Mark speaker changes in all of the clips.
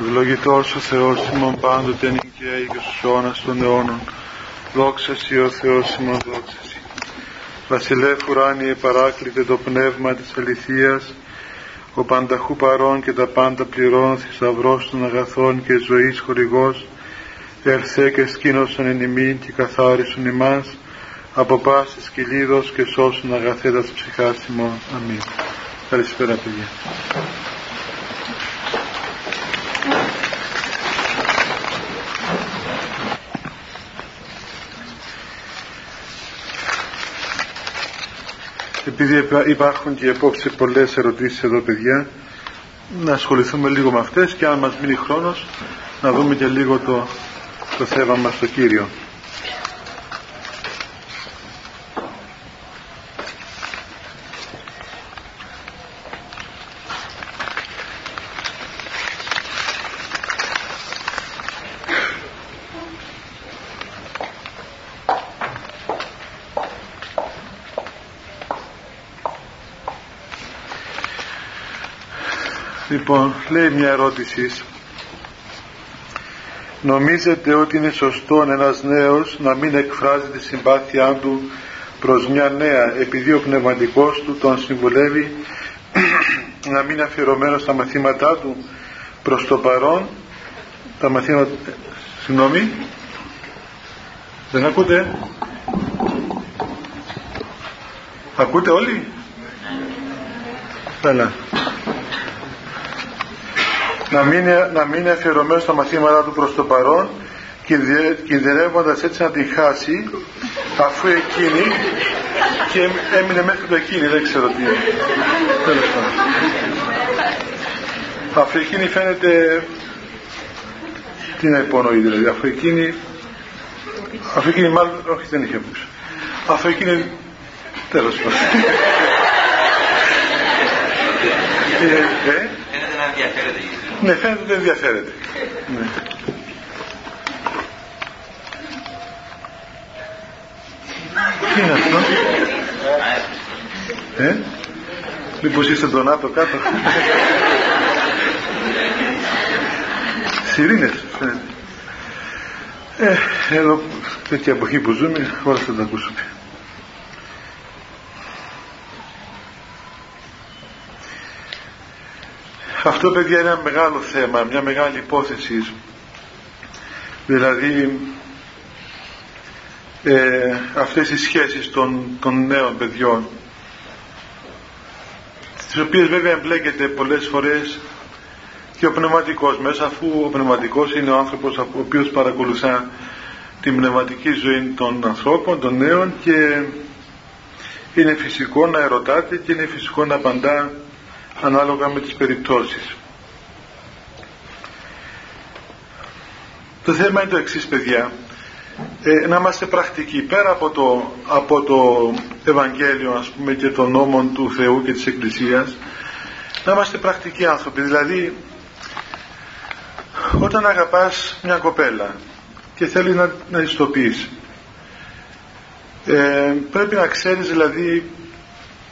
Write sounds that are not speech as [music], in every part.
Speaker 1: Ευλογητός ο Θεός ημών πάντοτε νικαία και στους αιώνας των αιώνων. Δόξα Σοι ο Θεός ημών, δόξα Σοι. Βασιλεύ ουράνιε παράκλητε το πνεύμα της αληθείας, ο πανταχού παρών και τα πάντα πληρών, θησαυρός των αγαθών και ζωής χορηγός, ερθέ και σκήνωσον εν ημίν και καθάρισον ημάς, από πάσης κυλίδος και σώσουν αγαθέτας ψυχάς ημών. Αμήν. Καλησπέρα παιδιά. Επειδή υπάρχουν και απόψε πολλές ερωτήσεις εδώ παιδιά να ασχοληθούμε λίγο με αυτές και αν μας μείνει χρόνος να δούμε και λίγο το, το θέμα μας στο Κύριο. Λοιπόν, λέει μια ερώτηση. Νομίζετε ότι είναι σωστό ένας νέος να μην εκφράζει τη συμπάθειά του προς μια νέα επειδή ο πνευματικός του τον συμβουλεύει [clears throat] να μην αφιερωμένος στα μαθήματά του προς το παρόν. Τα μαθήματα συγγνώμη. Δεν ακούτε; Ακούτε όλοι; Καλά να μην, να μην είναι αφιερωμένος στα μαθήματά του προς το παρόν κινδυνεύοντας έτσι να την χάσει αφού εκείνη και έμεινε μέχρι το εκείνη δεν ξέρω τι. Τέλος πάντων. Αφού εκείνη φαίνεται τι να υπονοεί δηλαδή αφού εκείνη αφού εκείνη μάλλον όχι δεν είχε πούς αφού εκείνη τέλος πάντων. Ε, ε, Φαίνεται να ενδιαφέρεται ναι, φαίνεται ότι ενδιαφέρεται. Ναι. Τι είναι αυτό; Ε; Μήπως είστε τον άτο κάτω; Σιρήνες. Ε, εδώ τέτοια εποχή που ζούμε όλα θα τα ακούσουμε. Αυτό παιδιά είναι ένα μεγάλο θέμα, μια μεγάλη υπόθεση. Δηλαδή ε, αυτές οι σχέσεις των, των νέων παιδιών τις οποίες βέβαια εμπλέκεται πολλές φορές και ο πνευματικός μέσα αφού ο πνευματικός είναι ο άνθρωπος ο οποίος παρακολουθά την πνευματική ζωή των ανθρώπων, των νέων και είναι φυσικό να ερωτάται και είναι φυσικό να απαντά ανάλογα με τις περιπτώσεις. Το θέμα είναι το εξής παιδιά. Ε, να είμαστε πρακτικοί πέρα από το, από το Ευαγγέλιο ας πούμε και των νόμων του Θεού και της Εκκλησίας να είμαστε πρακτικοί άνθρωποι δηλαδή όταν αγαπάς μια κοπέλα και θέλει να, να ε, πρέπει να ξέρεις δηλαδή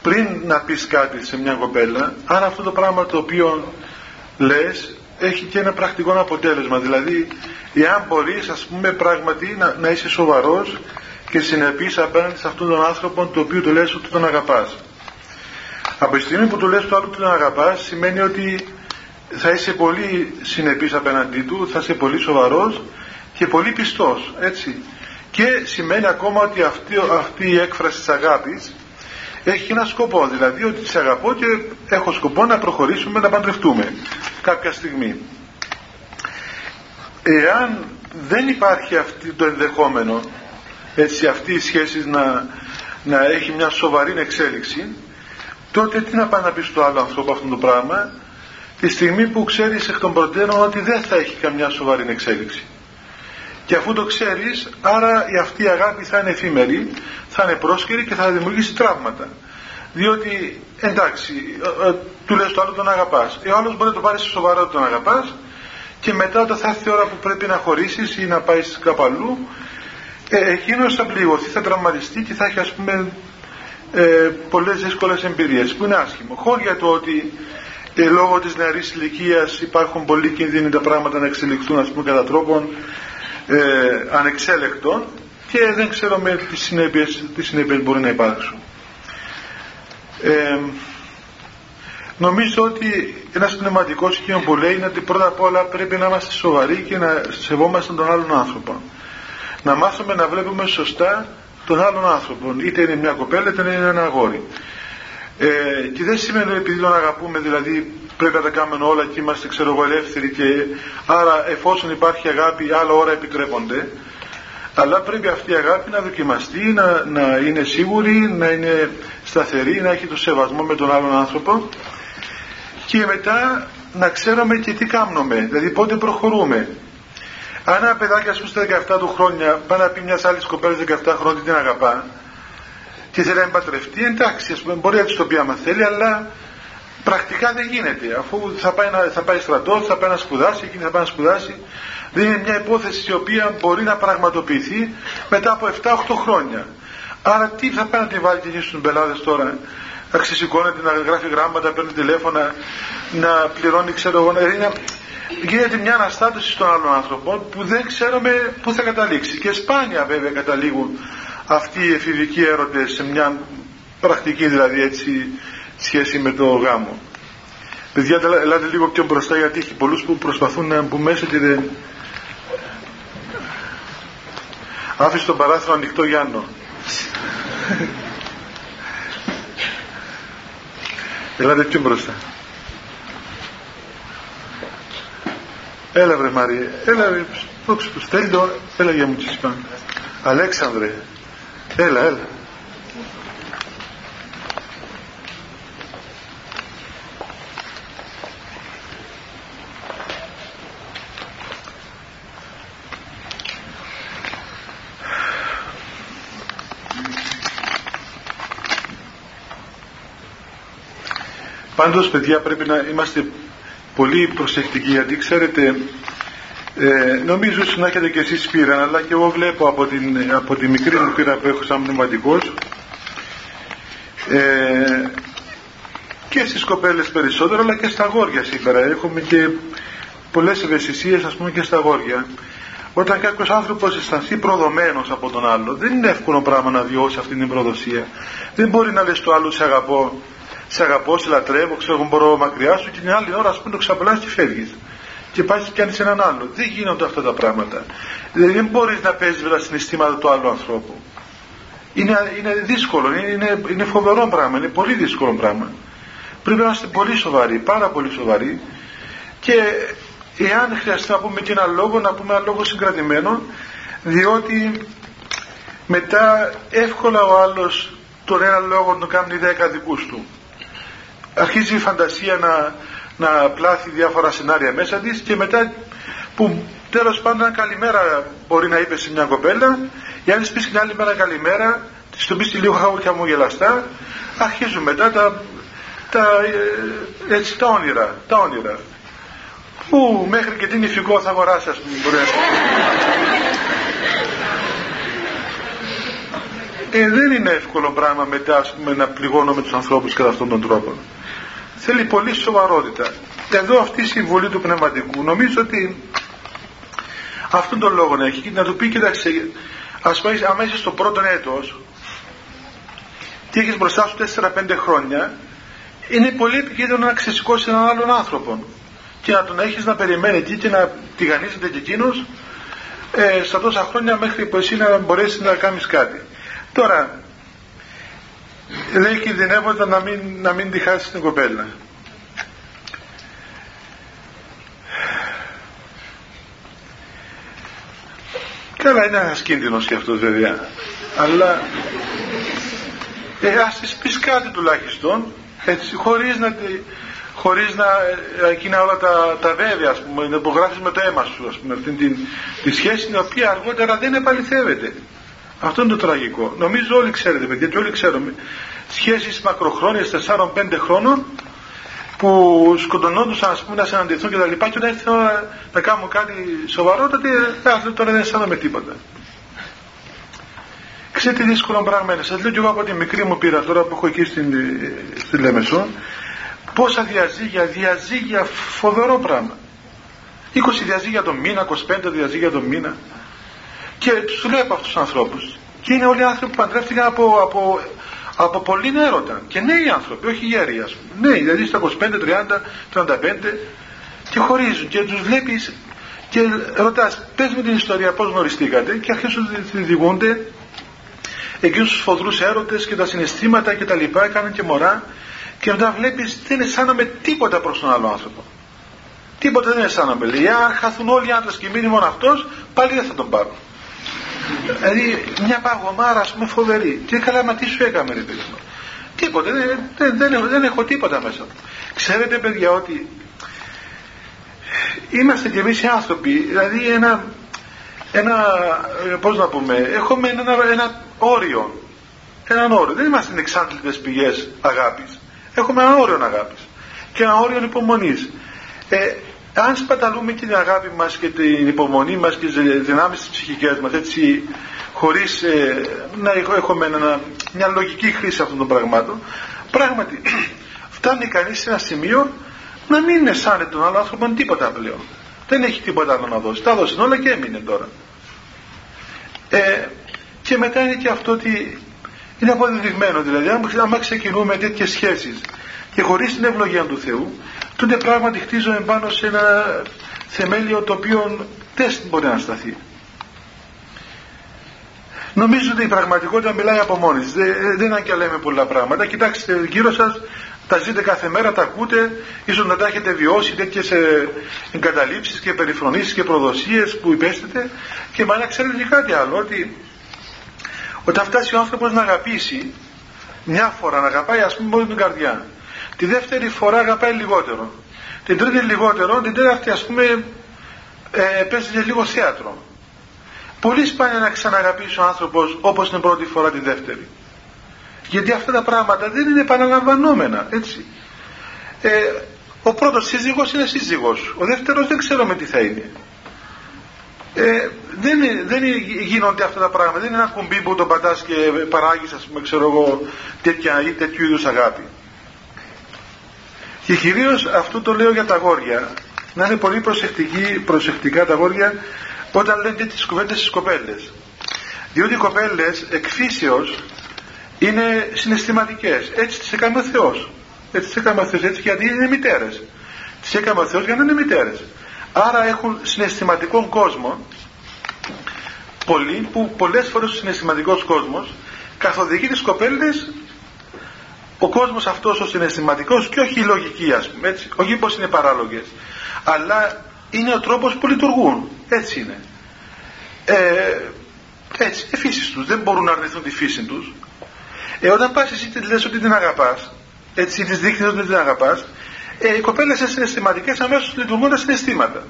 Speaker 1: πριν να πεις κάτι σε μια κοπέλα αν αυτό το πράγμα το οποίο λες έχει και ένα πρακτικό αποτέλεσμα. Δηλαδή εάν μπορείς ας πούμε πράγματι να, να είσαι σοβαρός και συνεπής απέναντι σε αυτόν τον άνθρωπο το οποίο του λες ότι τον αγαπάς. Από τη στιγμή που του λες του άλλου ότι τον αγαπάς σημαίνει ότι θα είσαι πολύ συνεπής απέναντί του θα είσαι πολύ σοβαρός και πολύ πιστός έτσι. Και σημαίνει ακόμα ότι αυτή, αυτή η έκφραση της αγάπης έχει ένα σκοπό, δηλαδή ότι σε αγαπώ και έχω σκοπό να προχωρήσουμε να παντρευτούμε κάποια στιγμή. Εάν δεν υπάρχει αυτή το ενδεχόμενο, έτσι αυτή η σχέση να, να έχει μια σοβαρή εξέλιξη, τότε τι να πάει να πεις στο άλλο άνθρωπο αυτό το πράγμα, τη στιγμή που ξέρεις εκ των προτέρων ότι δεν θα έχει καμιά σοβαρή εξέλιξη. Και αφού το ξέρεις, άρα η αυτή η αγάπη θα είναι εφήμερη, θα είναι πρόσκαιρη και θα δημιουργήσει τραύματα. Διότι, εντάξει, ε, ε, του λες το άλλο τον αγαπάς. Ε, ο άλλος μπορεί να το πάρει σε σοβαρό τον αγαπάς και μετά όταν θα έρθει η ώρα που πρέπει να χωρίσεις ή να πάεις κάπου αλλού, ε, εκείνος θα πληγωθεί, θα τραυματιστεί και θα έχει ας πούμε ε, πολλές δύσκολες εμπειρίες που είναι άσχημο. Χώρια το ότι ε, λόγω της νεαρής ηλικίας υπάρχουν πολύ κίνδυνοι τα πράγματα να εξελιχθούν ας πούμε κατά τρόπον ε, ανεξέλεκτον και δεν ξέρουμε τι συνέπειες, τι συνέπειες μπορεί να υπάρξουν. Ε, νομίζω ότι ένας πνευματικός εκείνο που λέει είναι ότι πρώτα απ' όλα πρέπει να είμαστε σοβαροί και να σεβόμαστε τον άλλον άνθρωπο. Να μάθουμε να βλέπουμε σωστά τον άλλον άνθρωπο, είτε είναι μια κοπέλα είτε είναι ένα αγόρι. Ε, και δεν σημαίνει ότι επειδή τον αγαπούμε δηλαδή πρέπει να τα κάνουμε όλα και είμαστε ξέρω εγώ ελεύθεροι και άρα εφόσον υπάρχει αγάπη άλλα ώρα επιτρέπονται αλλά πρέπει αυτή η αγάπη να δοκιμαστεί, να, να είναι σίγουρη, να είναι σταθερή, να έχει το σεβασμό με τον άλλον άνθρωπο και μετά να ξέρουμε και τι κάνουμε, δηλαδή πότε προχωρούμε. Αν ένα παιδάκι, ας πούμε, στα 17 του χρόνια πάει να πει μιας άλλης κοπέλας 17 χρόνια την αγαπά και θέλει να εμπατρευτεί, εντάξει, ας πούμε, μπορεί να της το πει άμα θέλει, αλλά πρακτικά δεν γίνεται. Αφού θα πάει, να, θα πάει στρατός, θα πάει να σπουδάσει, εκείνη θα πάει να σπουδάσει. Δεν είναι μια υπόθεση η οποία μπορεί να πραγματοποιηθεί μετά από 7-8 χρόνια. Άρα τι θα πάει να τη βάλει και στους πελάτες τώρα, να ξεσηκώνεται, να γράφει γράμματα, να παίρνει τηλέφωνα, να πληρώνει, ξέρω εγώ, να γίνεται μια αναστάτωση στον άλλον άνθρωπο που δεν ξέρουμε πού θα καταλήξει. Και σπάνια βέβαια καταλήγουν αυτοί οι εφηβικοί έρωτες σε μια πρακτική δηλαδή έτσι σχέση με το γάμο. Παιδιά, ελάτε λίγο πιο μπροστά γιατί έχει πολλούς που προσπαθούν να μπουν μέσα και δεν... Άφησε τον παράθυρο ανοιχτό Γιάννο. ελάτε πιο μπροστά. Έλα βρε Μαρία, έλα βρε, δόξα του, έλα για μου τσισπάν. Αλέξανδρε, έλα, έλα. Πάντως παιδιά πρέπει να είμαστε πολύ προσεκτικοί γιατί ξέρετε ε, νομίζω να έχετε και εσείς πείρα αλλά και εγώ βλέπω από, την, από τη μικρή μου πείρα που έχω σαν πνευματικός ε, και στις κοπέλες περισσότερο αλλά και στα αγόρια σήμερα. Έχουμε και πολλές ευαισθησίες ας πούμε και στα αγόρια όταν κάποιος άνθρωπος αισθανθεί προδομένος από τον άλλο δεν είναι εύκολο πράγμα να βιώσει αυτή την προδοσία. Δεν μπορεί να λες το άλλο σε αγαπώ σε αγαπώ, σε λατρεύω, ξέρω εγώ μπορώ μακριά σου και την άλλη ώρα ας πούμε το ξαπλάς και φεύγεις και πάει και πιάνει έναν άλλο. Δεν γίνονται αυτά τα πράγματα. Δηλαδή δεν μπορείς να παίζεις με τα συναισθήματα του άλλου ανθρώπου. Είναι, είναι δύσκολο, είναι, είναι φοβερό πράγμα, είναι πολύ δύσκολο πράγμα. Πρέπει να είμαστε πολύ σοβαροί, πάρα πολύ σοβαροί και εάν χρειαστεί να πούμε και ένα λόγο, να πούμε ένα λόγο συγκρατημένο, διότι μετά εύκολα ο άλλος τον ένα λόγο τον κάνει δέκα δικούς του αρχίζει η φαντασία να, να πλάθει διάφορα σενάρια μέσα της και μετά που τέλος πάντων καλημέρα μπορεί να είπε σε μια κοπέλα ή αν της πεις την άλλη μέρα καλημέρα της το πεις λίγο χαμογελαστά αρχίζουν μετά τα, τα, ε, έτσι, τα όνειρα τα όνειρα. Που μέχρι και την ηφικό θα αγοράσει ας πούμε μπορεί ε, δεν είναι εύκολο πράγμα μετά ας πούμε, να πληγώνουμε τους ανθρώπους κατά αυτόν τον τρόπο θέλει πολύ σοβαρότητα. Εδώ αυτή η συμβολή του πνευματικού νομίζω ότι αυτόν τον λόγο να έχει να του πει κοίταξε ας πούμε άμα είσαι στο πρώτο έτος και έχεις μπροστά σου 4-5 χρόνια είναι πολύ επικίνδυνο να ξεσηκώσει έναν άλλον άνθρωπο και να τον έχεις να περιμένει εκεί και να τηγανίζεται και εκείνος ε, στα τόσα χρόνια μέχρι που εσύ να μπορέσεις να κάνεις κάτι. Τώρα, λέει κινδυνεύοντα να μην, να μην τη χάσει την κοπέλα. Καλά είναι ένας κίνδυνος και αυτός βέβαια. Αλλά ε, ας της πεις κάτι τουλάχιστον έτσι, χωρίς να, χωρίς να ε, εκείνα όλα τα, τα βέβαια ας πούμε, να υπογράφεις με το αίμα σου ας πούμε, αυτή την, τη σχέση την οποία αργότερα δεν επαληθεύεται. Αυτό είναι το τραγικό. Νομίζω όλοι ξέρετε παιδιά και όλοι ξέρουμε σχέσεις μακροχρόνιες 4-5 χρόνων που σκοτωνόντουσαν ας πούμε να συναντηθούν και τα λοιπά και όταν έρθει ώρα να κάνουν κάτι σοβαρό τότε ε, τώρα δεν αισθάνομαι τίποτα. Ξέρετε τι δύσκολο πράγμα είναι. Σας λέω και εγώ από τη μικρή μου πείρα τώρα που έχω εκεί στην, στη Λέμεσο πόσα διαζύγια, διαζύγια φοβερό πράγμα 20 διαζύγια τον μήνα, 25 διαζύγια τον μήνα και τους βλέπω αυτούς τους ανθρώπους. Και είναι όλοι άνθρωποι που παντρεύτηκαν από, από, από πολύ έρωτα και νέοι άνθρωποι, όχι γέροι ας πούμε. Νέοι, δηλαδή στα 25, 30, 35 και χωρίζουν. Και τους βλέπεις και ρωτάς πες μου την ιστορία πώς γνωριστήκατε. Και αρχίζουν να διηγούνται. Εκείνους τους φοδρούς έρωτες και τα συναισθήματα και τα λοιπά έκαναν και μωρά. Και μετά βλέπεις δεν αισθάνομαι τίποτα προς τον άλλο άνθρωπο. Τίποτα δεν αισθάνομαι. Λέει αν χαθούν όλοι οι άντρες και μείνει μόνο αυτός πάλι δεν θα τον πάρω δηλαδή μια παγωμάρα ας πούμε φοβερή τι καλά μα τι σου έκαμε ρε παιδί μου τίποτα δεν, δεν, δεν, έχω, δεν έχω τίποτα μέσα μου ξέρετε παιδιά ότι είμαστε κι εμείς οι άνθρωποι δηλαδή ένα ένα, πώς να πούμε, έχουμε ένα, ένα όριο. Έναν όριο. Δεν είμαστε εξάντλητες πηγές αγάπης. Έχουμε ένα όριο αγάπης. Και ένα όριο υπομονής. Ε, αν σπαταλούμε και την αγάπη μας και την υπομονή μας και τις δυνάμεις της ψυχικές μας έτσι χωρίς ε, να έχουμε ένα, μια λογική χρήση αυτών των πραγμάτων πράγματι [clears throat] φτάνει κανείς σε ένα σημείο να μην αισθάνεται τον άλλο άνθρωπο τίποτα πλέον. Δεν έχει τίποτα άλλο να δώσει. Τα δώσει όλα και έμεινε τώρα. Ε, και μετά είναι και αυτό ότι είναι αποδεδειγμένο δηλαδή αν ξεκινούμε τέτοιες σχέσεις και χωρίς την ευλογία του Θεού τότε πράγματι χτίζουμε πάνω σε ένα θεμέλιο το οποίο δεν μπορεί να σταθεί Νομίζω ότι η πραγματικότητα μιλάει από μόνη της. Δεν, δεν είναι και λέμε πολλά πράγματα. Κοιτάξτε γύρω σας, τα ζείτε κάθε μέρα, τα ακούτε, ίσως να τα έχετε βιώσει τέτοιες ε, εγκαταλείψεις και περιφρονήσεις και προδοσίες που υπέστητε και να ξέρετε και κάτι άλλο, ότι όταν φτάσει ο άνθρωπος να αγαπήσει, μια φορά να αγαπάει ας πούμε μόνο την καρδιά, τη δεύτερη φορά αγαπάει λιγότερο, την τρίτη λιγότερο, την τέταρτη ας πούμε ε, παίζει λίγο θέατρο. Πολύ σπάνια να ξαναγαπήσει ο άνθρωπος όπως την πρώτη φορά τη δεύτερη. Γιατί αυτά τα πράγματα δεν είναι επαναλαμβανόμενα, έτσι. Ε, ο πρώτος σύζυγος είναι σύζυγος, ο δεύτερος δεν ξέρουμε τι θα είναι. Ε, δεν, δεν γίνονται αυτά τα πράγματα, δεν είναι ένα κουμπί που το πατάς και παράγεις ας πούμε ξέρω εγώ τέτοια ή τέτοιου είδους αγάπη. Και κυρίως αυτό το λέω για τα αγόρια, να είναι πολύ προσεκτικοί, προσεκτικά τα αγόρια όταν λένε τις κουβέντες στις κοπέλες. Διότι οι κοπέλες εκφύσεως είναι συναισθηματικές. Έτσι τις έκαμε ο Θεός. Έτσι τις έκαμε ο Θεός έτσι γιατί είναι μητέρες. Τις έκαμε ο Θεός για να είναι μητέρες. Άρα έχουν συναισθηματικό κόσμο πολλοί που πολλές φορές ο συναισθηματικός κόσμος καθοδηγεί τις κοπέλες ο κόσμος αυτός ο συναισθηματικός και όχι η λογική ας πούμε έτσι, όχι πως είναι παράλογες αλλά είναι ο τρόπος που λειτουργούν. Έτσι είναι. Ε, έτσι, η φύση τους. Δεν μπορούν να αρνηθούν τη φύση τους. Ε, όταν πας εσύ τη λες ότι την αγαπάς έτσι της δείχνεις ότι την αγαπάς ε, οι κοπέλες είναι συναισθηματικές αμέσως λειτουργούν τα συναισθήματα.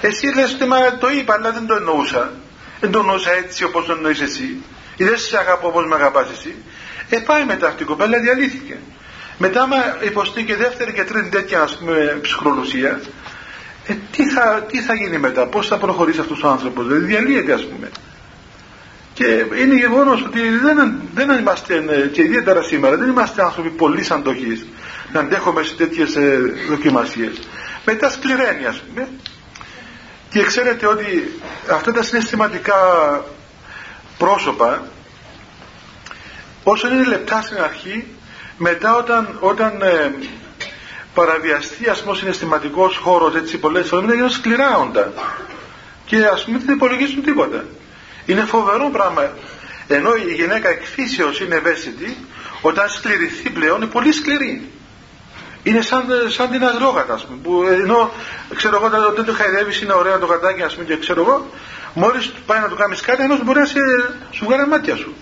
Speaker 1: Εσύ λες ότι μα το είπα αλλά δεν το εννοούσα δεν το εννοούσα έτσι όπως το εννοείς εσύ. Ή δεν σε αγαπώ όπως με αγαπάς εσύ ε πάει μετά αυτή η κοπέλα διαλύθηκε μετά άμα υποστεί και δεύτερη και τρίτη τέτοια ας πούμε ψυχρολουσία ε, τι, θα, τι θα γίνει μετά, πώς θα προχωρήσει αυτός ο άνθρωπος, δηλαδή διαλύεται ας πούμε. Και είναι γεγονός ότι δεν, δεν είμαστε, ε, και ιδιαίτερα σήμερα, δεν είμαστε άνθρωποι πολύ αντοχή να αντέχουμε σε τέτοιες δοκιμασίες. Μετά σκληραίνει, ας πούμε. Και ξέρετε ότι αυτά τα συναισθηματικά πρόσωπα, όσο είναι λεπτά στην αρχή, μετά όταν, όταν ε, παραβιαστεί ας πούμε ο συναισθηματικός χώρος έτσι πολλές φορές γίνουν σκληρά όντα. Και ας πούμε δεν υπολογίζουν τίποτα. Είναι φοβερό πράγμα. Ενώ η γυναίκα εκφύσεως είναι ευαίσθητη όταν σκληρηθεί πλέον είναι πολύ σκληρή. Είναι σαν, σαν την αγρόγατα ας πούμε που ενώ ξέρω εγώ όταν το χαϊδεύεις είναι ωραίο το γατάκι ας πούμε και ξέρω εγώ μόλις πάει να του κάνεις κάτι ενώ μπορεί να σε, σου βγάλει μάτια σου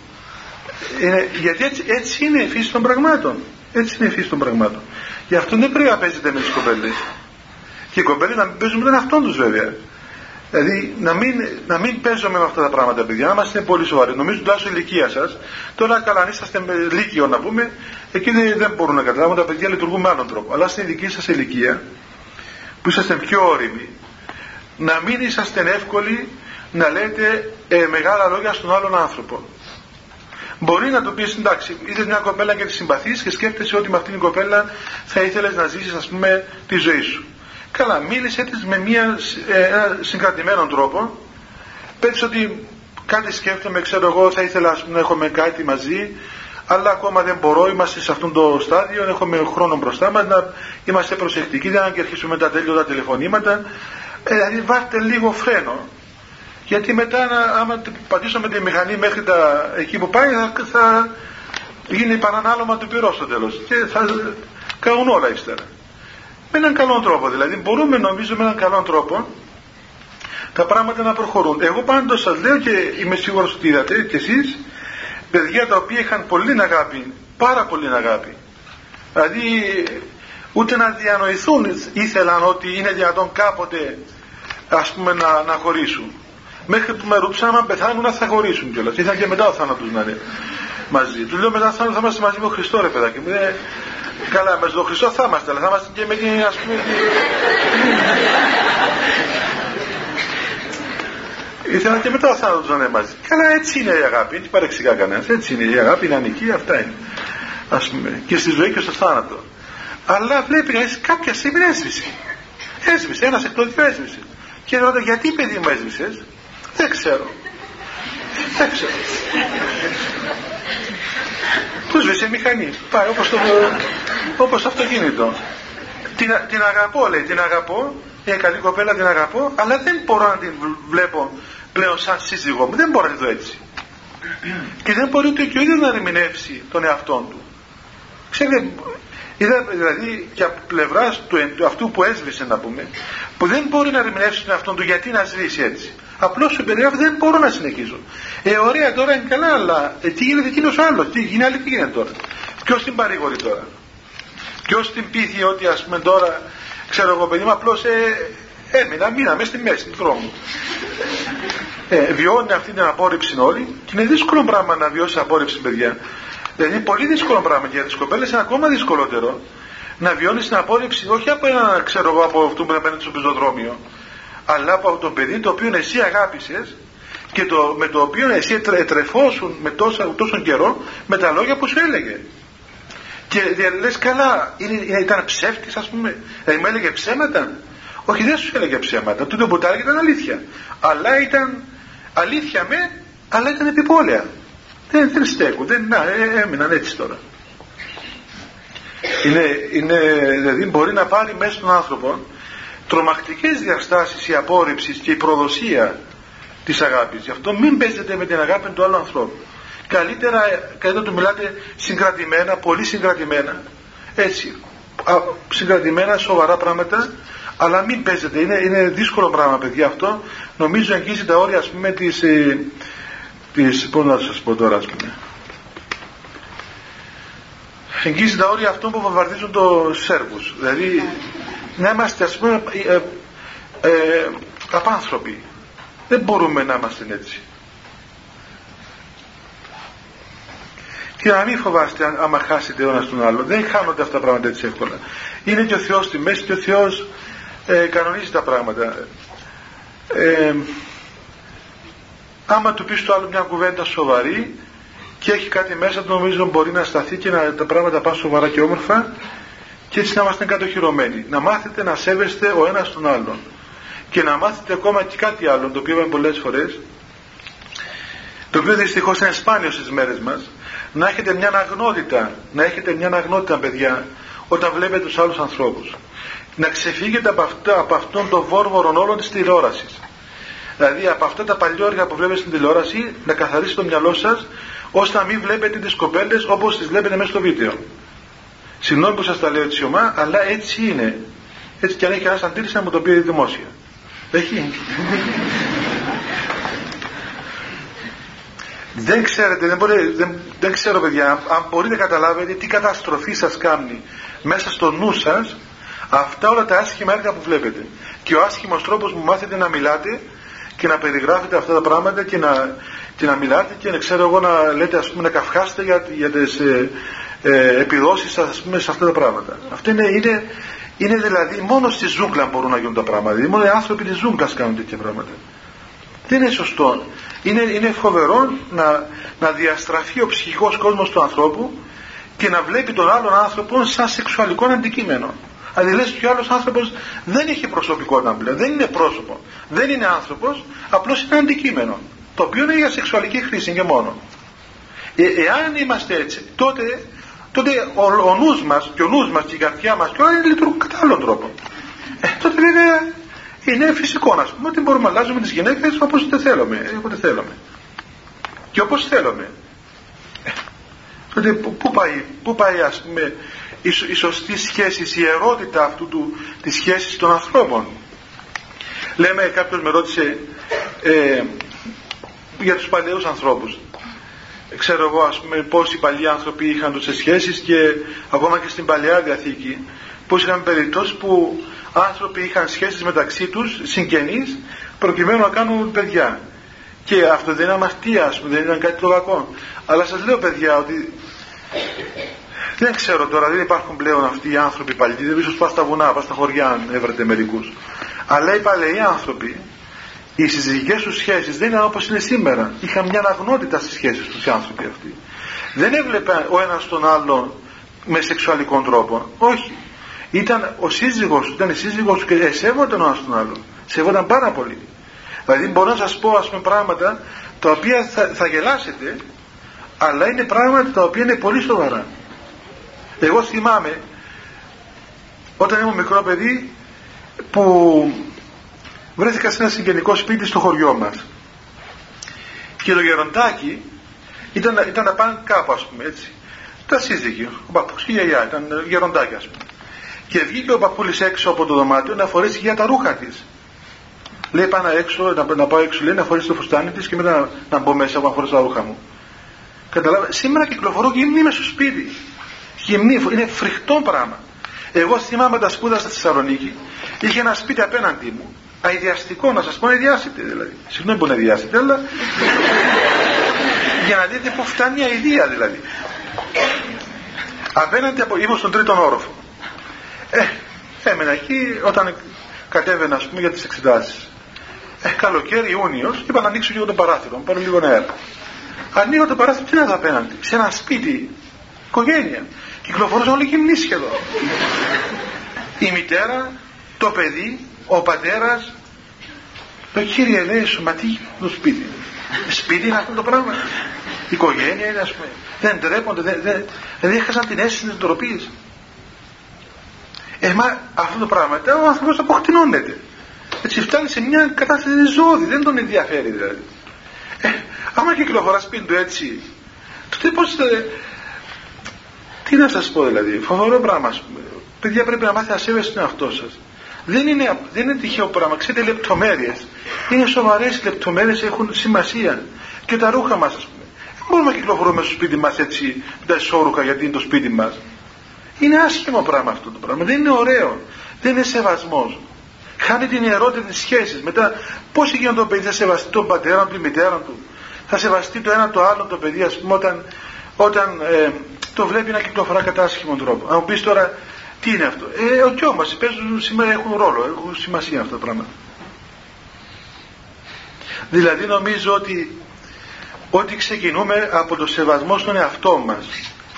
Speaker 1: είναι, γιατί έτσι, έτσι είναι η φύση των πραγμάτων έτσι είναι η φύση των πραγμάτων Γι' αυτό δεν πρέπει να παίζετε με τις κοπέλες. Και οι κοπέλες να μην παίζουν με τον αυτόν τους βέβαια. Δηλαδή να μην, να μην παίζουμε με αυτά τα πράγματα, παιδιά, να είμαστε πολύ σοβαροί. Νομίζω τουλάχιστον η ηλικία σας, τώρα καλά, αν είσαστε με λύκειο να πούμε, εκείνοι δεν μπορούν να καταλάβουν, τα παιδιά λειτουργούν με άλλον τρόπο. Αλλά στην δική σας ηλικία, που είσαστε πιο όριμοι, να μην είσαστε εύκολοι να λέτε ε, μεγάλα λόγια στον άλλον άνθρωπο. Μπορεί να το πεις εντάξει, είδες μια κοπέλα και τη συμπαθεί και σκέφτεσαι ότι με αυτήν την κοπέλα θα ήθελες να ζήσεις, ας πούμε, τη ζωή σου. Καλά, μίλησε της με μια, ε, ένα συγκρατημένο τρόπο. Πέτσε ότι κάτι σκέφτομαι, ξέρω εγώ, θα ήθελα ας πούμε, να έχουμε κάτι μαζί, αλλά ακόμα δεν μπορώ, είμαστε σε αυτό το στάδιο, έχουμε χρόνο μπροστά μας, να είμαστε προσεκτικοί, δεν και αρχίσουμε τα τέλειωτα τηλεφωνήματα. Ε, δηλαδή, βάλτε λίγο φρένο. Γιατί μετά, άμα πατήσουμε τη μηχανή μέχρι τα, εκεί που πάει, θα, θα γίνει παρανάλωμα του πυρός στο τέλος. Και θα καούν όλα ύστερα. Με έναν καλό τρόπο, δηλαδή, μπορούμε νομίζω με έναν καλό τρόπο τα πράγματα να προχωρούν. Εγώ πάντως σας λέω και είμαι σίγουρος ότι είδατε και εσείς παιδιά τα οποία είχαν πολύ αγάπη, πάρα πολύ αγάπη. Δηλαδή ούτε να διανοηθούν ήθελαν ότι είναι δυνατόν κάποτε ας πούμε να, να χωρίσουν. Μέχρι που με ρωτήσαν αν πεθάνουν να θα χωρίσουν κιόλας. Ήθελαν και μετά ο θάνατος να είναι μαζί. Του λέω μετά θα είμαστε μαζί με τον Χριστό ρε παιδάκι μου. Ε, καλά με τον Χριστό θα είμαστε, αλλά θα είμαστε και με την ας πούμε Ήθελα και μετά ο θάνατος να είναι μαζί. Καλά, έτσι είναι η αγάπη, δεν παρεξηγά κανένας. Έτσι είναι η αγάπη, είναι ανική, αυτά είναι. Α πούμε, και στη ζωή και στο θάνατο. Αλλά βλέπει κανεί κάποια στιγμή έσβησε. Έσβησε, ένας εκ των δύο έσβησε. Και ρωτά, γιατί παιδί μου έσβησες, δεν ξέρω. Δεν ξέρω. Του σβήσε μηχανή. Πάει όπως το, όπως το αυτοκίνητο. Την, την αγαπώ, λέει, την αγαπώ. Είναι καλή κοπέλα, την αγαπώ, αλλά δεν μπορώ να την βλέπω πλέον σαν σύζυγό μου. Δεν μπορεί να το έτσι. και δεν μπορεί ούτε και ο ίδιος να ερμηνεύσει τον εαυτό του. Ξέρετε, είδα δηλαδή και από πλευράς του, αυτού που έσβησε να πούμε, που δεν μπορεί να ερμηνεύσει τον εαυτό του γιατί να σβήσει έτσι. Απλώς σου περιγράφει δεν μπορώ να συνεχίσω. Ε, ωραία τώρα είναι καλά, αλλά ε, τι γίνεται εκείνος άλλος, τι γίνεται, άλλη τι γίνεται τώρα. Ποιος την παρηγορεί τώρα; Ποιος την πείθει ότι ας πούμε τώρα, ξέρω εγώ παιδί μου, απλώς ε, έμεινα, μείναμε στη μέση του δρόμου ε, βιώνει αυτή την απόρριψη όλοι και είναι δύσκολο πράγμα να βιώσει απόρριψη παιδιά δηλαδή είναι πολύ δύσκολο πράγμα και για τις κοπέλες είναι ακόμα δυσκολότερο να βιώνεις την απόρριψη όχι από ένα ξέρω εγώ από αυτό που είναι απέναντι στο πεζοδρόμιο αλλά από το παιδί το οποίο εσύ αγάπησες και το, με το οποίο εσύ τρεφόσουν με τόσο, τόσο καιρό με τα λόγια που σου έλεγε. Και λες καλά είναι, ήταν ψεύτης ας πούμε. Δηλαδή μου έλεγε ψέματα όχι δεν σου έλεγε ψέματα. Τούτο που τα έλεγε ήταν αλήθεια. Αλλά ήταν αλήθεια με, αλλά ήταν επιπόλαια. Δεν, δεν στέκουν, δεν, να, ε, έμειναν έτσι τώρα. Είναι, είναι, δηλαδή μπορεί να πάρει μέσα στον άνθρωπο τρομακτικές διαστάσεις η απόρριψης και η προδοσία της αγάπης. Γι' αυτό μην παίζετε με την αγάπη του άλλου ανθρώπου. Καλύτερα, καλύτερα του μιλάτε συγκρατημένα, πολύ συγκρατημένα. Έτσι, συγκρατημένα, σοβαρά πράγματα αλλά μην παίζετε, είναι, είναι δύσκολο πράγμα παιδιά αυτό. Νομίζω αγγίζει τα όρια ας πούμε της, ε, της πώς να σας πω τώρα ας πούμε. Εγγύζει τα όρια αυτών που βομβαρδίζουν το Σέρβους. Δηλαδή να είμαστε ας πούμε ε, ε, ε, απάνθρωποι. Δεν μπορούμε να είμαστε έτσι. Και να μην φοβάστε άμα χάσετε ο ένας τον άλλο. Δεν χάνονται αυτά τα πράγματα έτσι εύκολα. Είναι και ο Θεός στη μέση και ο Θεός ε, κανονίζει τα πράγματα. Ε, άμα του πεις το άλλο μια κουβέντα σοβαρή και έχει κάτι μέσα του νομίζω μπορεί να σταθεί και να, τα πράγματα πάνε σοβαρά και όμορφα και έτσι να είμαστε κατοχυρωμένοι. Να μάθετε να σέβεστε ο ένας τον άλλον και να μάθετε ακόμα και κάτι άλλο το οποίο είπαμε πολλές φορές το οποίο δυστυχώς είναι σπάνιο στις μέρες μας να έχετε μια αγνότητα να έχετε μια αγνότητα παιδιά όταν βλέπετε τους άλλους ανθρώπους να ξεφύγετε από, αυτό, από αυτόν τον βόρβορο όλων της τηλεόρασης. Δηλαδή από αυτά τα παλιόρια που βλέπετε στην τηλεόραση να καθαρίσετε το μυαλό σας ώστε να μην βλέπετε τις κοπέλες όπως τις βλέπετε μέσα στο βίντεο. Συγγνώμη που σας τα λέω έτσι ομά, αλλά έτσι είναι. Έτσι και αν έχει ένας αντίρρηση να μου το πει δημόσια. Έχει. δεν ξέρετε, δεν, μπορεί, δεν, δεν ξέρω παιδιά, αν μπορείτε να καταλάβετε τι καταστροφή σας κάνει μέσα στο νου σας Αυτά όλα τα άσχημα έργα που βλέπετε. Και ο άσχημος τρόπος που μάθετε να μιλάτε και να περιγράφετε αυτά τα πράγματα και να, και να μιλάτε και να ξέρω εγώ να λέτε ας πούμε να καυχάστε για, για τις ε, ε, επιδόσεις ας πούμε σε αυτά τα πράγματα. Αυτό είναι, είναι, είναι δηλαδή μόνο στη ζούγκλα μπορούν να γίνουν τα πράγματα. Δηλαδή μόνο οι άνθρωποι της ζούγκλας κάνουν τέτοια πράγματα. Δεν είναι σωστό. Είναι, είναι φοβερό να, να διαστραφεί ο ψυχικός κόσμος του ανθρώπου και να βλέπει τον άλλον άνθρωπο σαν σεξουαλικό αντικείμενο. Δηλαδή λες και ο άλλος άνθρωπος δεν έχει προσωπικότητα πλέον, δεν είναι πρόσωπο, δεν είναι άνθρωπος, απλώς είναι αντικείμενο, το οποίο είναι για σεξουαλική χρήση και μόνο. Ε, εάν είμαστε έτσι, τότε, τότε ο, ο νους μας και ο νους μας και η καρδιά μας και όλα λειτουργούν κατά άλλον τρόπο. Ε, τότε βέβαια είναι φυσικό να πούμε ότι μπορούμε να αλλάζουμε τις γυναίκες όπως δεν θέλουμε, όποτε θέλουμε. Και όπως θέλουμε. Ε, τότε πού πάει, πού πάει ας πούμε η, η σωστή σχέση, η ερώτητα αυτού του, της σχέσης των ανθρώπων. Λέμε, κάποιος με ρώτησε ε, για τους παλαιούς ανθρώπους. Ξέρω εγώ ας πούμε πώς οι παλιοί άνθρωποι είχαν τους σχέσεις και ακόμα και στην Παλαιά Διαθήκη πώς είχαν περιπτώσεις που άνθρωποι είχαν σχέσεις μεταξύ τους συγγενείς προκειμένου να κάνουν παιδιά. Και αυτό δεν είναι αμαρτία, ας πούμε, δεν ήταν κάτι το κακό. Αλλά σας λέω παιδιά ότι δεν ξέρω τώρα, δεν υπάρχουν πλέον αυτοί οι άνθρωποι παλιοί, δεν ίσω πας στα βουνά, πας στα χωριά αν έβρετε μερικούς. Αλλά οι παλαιοί άνθρωποι, οι συζυγικές τους σχέσεις δεν ήταν όπως είναι σήμερα. Είχαν μια αναγνώτητα στις σχέσεις τους οι άνθρωποι αυτοί. Δεν έβλεπε ο ένας τον άλλον με σεξουαλικό τρόπο. Όχι. Ήταν ο σύζυγος του, ήταν η σύζυγό του και εσέβονταν ο ένας τον άλλον. Σέβονταν πάρα πολύ. Δηλαδή μπορώ να σας πω ας πούμε πράγματα τα οποία θα, θα γελάσετε, αλλά είναι πράγματα τα οποία είναι πολύ σοβαρά. Εγώ θυμάμαι όταν ήμουν μικρό παιδί που βρέθηκα σε ένα συγγενικό σπίτι στο χωριό μας. Και το γεροντάκι ήταν, ήταν να πάνε κάπου ας πούμε έτσι. Τα σύζυγοι, ο παππούς και η γιαγιά ήταν γεροντάκι ας πούμε. Και βγήκε ο παππούλης έξω από το δωμάτιο να φορέσει για τα ρούχα της. Λέει πάνω έξω, να, να πάω έξω λέει να φορέσει το φουστάνι της και μετά να, να μπω μέσα να φορέσω τα ρούχα μου Καταλάβα, σήμερα κυκλοφορώ και είμαι στο σπίτι. Γυμνή, είναι φρικτό πράγμα. Εγώ θυμάμαι τα σπούδα στη Θεσσαλονίκη, είχε ένα σπίτι απέναντί μου, αειδιαστικό να σας πω, αειδιάσετε δηλαδή. Συγγνώμη που είναι αειδιάσετε, αλλά για να δείτε που φτάνει η αηδία δηλαδή. Απέναντι από, ήμουν στον τρίτον όροφο. Ε, έμενα εκεί όταν κατέβαινα, ας πούμε, για τις εξετάσεις. Ε, καλοκαίρι, Ιούνιος, είπα να ανοίξω λίγο το παράθυρο, πάρω λίγο αέρα. Ανοίγω το παράθυρο, τι να δω απέναντι, σε ένα σπίτι, οικογένεια. Κυκλοφορούσαν όλοι γυμνοί σχεδόν. Η μητέρα, το παιδί, ο πατέρας. Το κύριε λέει σου, μα τι το σπίτι. Σπίτι είναι αυτό το πράγμα. Η οικογένεια είναι ας πούμε. Δεν τρέπονται, δεν, δεν, δεν έχασαν την αίσθηση της ντροπής. Ε, μα αυτό το πράγμα, ο άνθρωπος αποκτηνώνεται. Έτσι φτάνει σε μια κατάσταση ζώδη, δεν τον ενδιαφέρει δηλαδή. Ε, άμα κυκλοφορά σπίτι του έτσι, τότε πώς τι να σας πω δηλαδή, φοβερό πράγμα ας πούμε. Παιδιά πρέπει να μάθετε να σέβεστε τον εαυτό σας. Δεν είναι, δεν είναι τυχαίο πράγμα, ξέρετε λεπτομέρειες. Είναι σοβαρές λεπτομέρειες, έχουν σημασία. Και τα ρούχα μας ας πούμε. Δεν μπορούμε να κυκλοφορούμε στο σπίτι μας έτσι με τα ισόρουχα γιατί είναι το σπίτι μας. Είναι άσχημο πράγμα αυτό το πράγμα. Δεν είναι ωραίο. Δεν είναι σεβασμός. Χάνει την ιερότητα της σχέσης. Μετά πώς γίνεται το παιδί θα σεβαστεί τον πατέρα του, τη μητέρα του; Θα σεβαστεί το ένα το άλλο το παιδί ας πούμε όταν, όταν ε, το βλέπει να κυκλοφορά κατά άσχημο τρόπο. Αν μου πεις τώρα τι είναι αυτό; Ε, ο κιό μας παίζουν σήμερα έχουν ρόλο, έχουν σημασία αυτά τα πράγματα. Δηλαδή νομίζω ότι ότι ξεκινούμε από το σεβασμό στον εαυτό μας,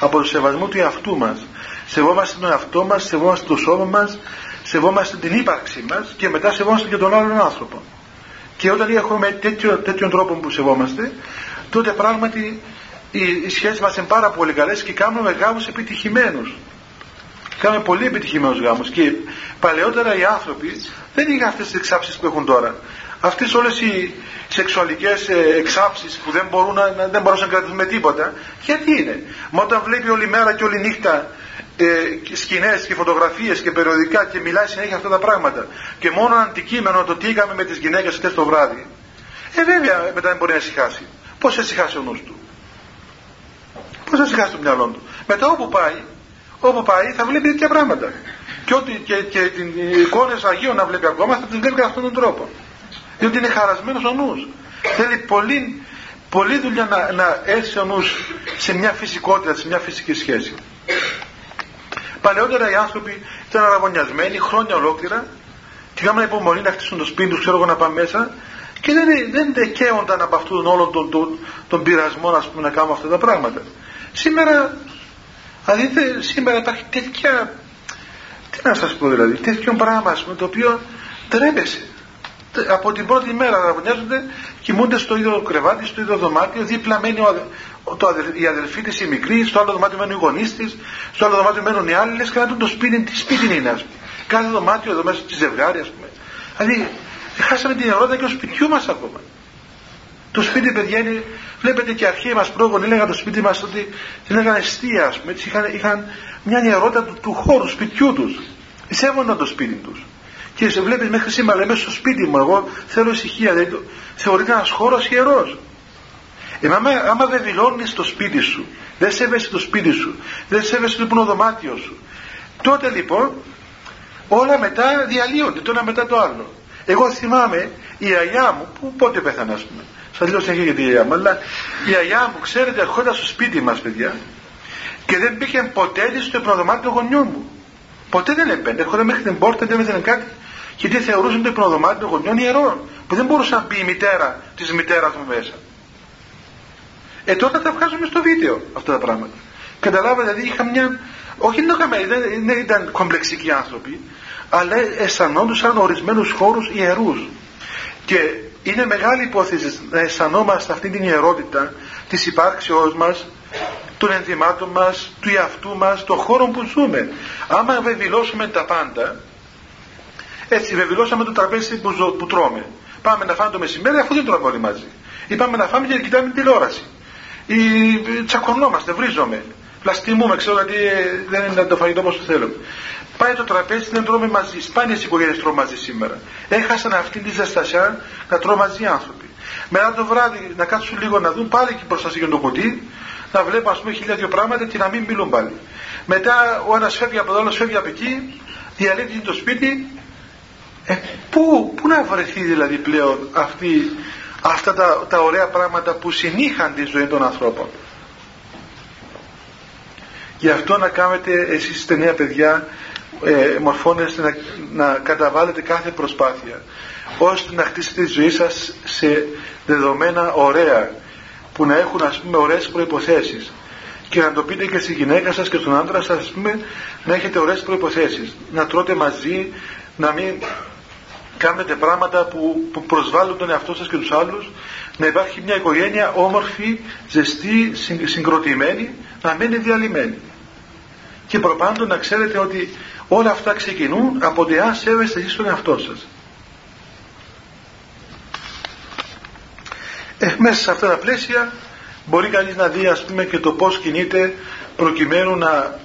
Speaker 1: από το σεβασμό του εαυτού μας. Σεβόμαστε τον εαυτό μας, σεβόμαστε το σώμα μας, σεβόμαστε την ύπαρξή μας και μετά σεβόμαστε και τον άλλον άνθρωπο. Και όταν έχουμε τέτοιο, τέτοιον τρόπο που σεβόμαστε, τότε πράγματι οι σχέσεις μας είναι πάρα πολύ καλές και κάνουμε γάμους επιτυχημένους. Κάνουμε πολύ επιτυχημένους γάμους και παλαιότερα οι άνθρωποι δεν είχαν αυτές τις εξάψεις που έχουν τώρα. Αυτές όλες οι σεξουαλικές ε, εξάψεις που δεν, μπορούν να, δεν μπορούσαν να κρατηθούν με τίποτα, γιατί είναι; Μα όταν βλέπει όλη μέρα και όλη νύχτα ε, σκηνές και φωτογραφίες και περιοδικά και μιλάει συνέχεια αυτά τα πράγματα και μόνο αντικείμενο το τι είχαμε με τις γυναίκες χτες το βράδυ, ε βέβαια μετά δεν μπορεί να ησυχάσει. Πώς θα ησυχάσει ο νους του; Πώς θα σιγάσει το μυαλό του; Μετά όπου πάει, όπου πάει θα βλέπει τέτοια πράγματα. Και, ό,τι, και, και την εικόνες Αγίων να βλέπει ακόμα θα την βλέπει αυτόν τον τρόπο. Διότι είναι χαρασμένος ο νους. Θέλει πολύ, πολύ δουλειά να, να έρθει ο νους σε μια φυσικότητα, σε μια φυσική σχέση. Παλαιότερα οι άνθρωποι ήταν αραγωνιασμένοι χρόνια ολόκληρα και είχαμε υπομονή να χτίσουν το σπίτι τους, ξέρω εγώ να πάμε μέσα και δεν, δεν δικαίονταν από αυτόν όλων τον, τον, τον πειρασμό ας πούμε, να κάνουμε αυτά τα πράγματα. Σήμερα, αν δείτε, σήμερα υπάρχει τέτοια, τι να σας πω δηλαδή, τέτοιο πράγμα πούμε, το οποίο τρέπεσαι. Από την πρώτη μέρα ραβωνιάζονται, κοιμούνται στο ίδιο κρεβάτι, στο ίδιο δωμάτιο, δίπλα μένει ο, το, η αδελφή της η μικρή, στο άλλο δωμάτιο μένουν οι γονείς της, στο άλλο δωμάτιο μένουν οι άλλοι, λες και το σπίτι, τι σπίτι είναι, ας πούμε. Κάθε δωμάτιο εδώ μέσα στη ζευγάρι, ας πούμε. Δηλαδή, χάσαμε την ερώτηση και ο σπιτιού μας ακόμα. Το σπίτι, παιδιά, είναι, βλέπετε και αρχαίοι μας πρόγονοι έλεγαν το σπίτι μας ότι την έλεγαν αιστεία, ας πούμε. Έτσι, είχαν, είχαν μια ιερότητα του, του χώρου, του σπιτιού τους. Σέβονταν το σπίτι τους. Και σε βλέπεις μέχρι σήμερα, μέσα στο σπίτι μου, εγώ θέλω ησυχία. Δηλαδή, θεωρείται ένας χώρος ιερός. Ε, άμα, άμα δεν δηλώνεις το σπίτι σου, δεν σέβεσαι το σπίτι σου, δεν σέβεσαι το υπνοδωμάτιο σου, τότε λοιπόν όλα μετά διαλύονται το ένα μετά το άλλο. Εγώ θυμάμαι η αγιά μου, που πότε πέθανε, ας πούμε. Σα λέω συνέχεια για τη αγιά μου, αλλά η αγιά μου, ξέρετε, ερχόταν στο σπίτι μας, παιδιά, και δεν πήγε ποτέ της στο υπνοδωμάτιο γονιού μου. Ποτέ δεν έμπαινε. Έρχονταν μέχρι την πόρτα, δεν έδινε κάτι, γιατί θεωρούσαν το υπνοδωμάτιο των γονιών ιερό, που δεν μπορούσε να μπει η μητέρα της μητέρας μου μέσα. Ε, τότε τα βγάζουμε στο βίντεο αυτά τα πράγματα. Καταλάβατε, δηλαδή είχα μια. Όχι δεν, δεν ήταν κομπλεξικοί άνθρωποι, αλλά αισθανόντουσαν ορισμένους χώρους ιερούς. Και είναι μεγάλη υπόθεση να αισθανόμαστε αυτή την ιερότητα της υπάρξεώς μας, των ενδυμάτων μας, του εαυτού μας, των χώρων που ζούμε. Άμα βεβαιώσουμε τα πάντα, έτσι βεβαιώσαμε το τραπέζι που, που τρώμε. Πάμε να φάμε το μεσημέρι αφού δεν τρώμε όλοι μαζί. Ή πάμε να φάμε και κοιτάμε τηλεόραση ή τσακωνόμαστε, βρίζομαι, πλαστιμούμε, ξέρω ότι δεν είναι το φαγητό όπως το θέλω. Πάει το τραπέζι, δεν τρώμε μαζί. Σπάνιες οικογένειες τρώμε μαζί σήμερα. Έχασαν αυτή τη ζεστασιά να τρώμε μαζί άνθρωποι. Μετά το βράδυ να κάτσουν λίγο να δουν πάλι και προστασία για το κουτί, να βλέπουν ας πούμε χίλια δύο πράγματα και να μην μιλούν πάλι. Μετά ο ένας φεύγει από εδώ, ο φεύγει από εκεί, διαλέγει το σπίτι. Ε, πού, πού να βρεθεί δηλαδή πλέον αυτή αυτά τα, τα ωραία πράγματα που συνήχαν τη ζωή των ανθρώπων; Γι' αυτό να κάνετε εσείς νέα παιδιά ε, μορφώνεστε να, να καταβάλλετε κάθε προσπάθεια ώστε να χτίσετε τη ζωή σας σε δεδομένα ωραία που να έχουν ας πούμε ωραίες προϋποθέσεις. Και να το πείτε και στη γυναίκα σας και στον άντρα σας ας πούμε να έχετε ωραίες προϋποθέσεις. Να τρώτε μαζί να μην κάνετε πράγματα που, που προσβάλλουν τον εαυτό σας και τους άλλους να υπάρχει μια οικογένεια όμορφη, ζεστή, συγκροτημένη να μένει διαλυμένη. Και προπάντων να ξέρετε ότι όλα αυτά ξεκινούν από ότι αν σέβεστε εσείς τον εαυτό σας. Ε, μέσα σε αυτά τα πλαίσια μπορεί κανείς να δει ας πούμε και το πως κινείται προκειμένου να,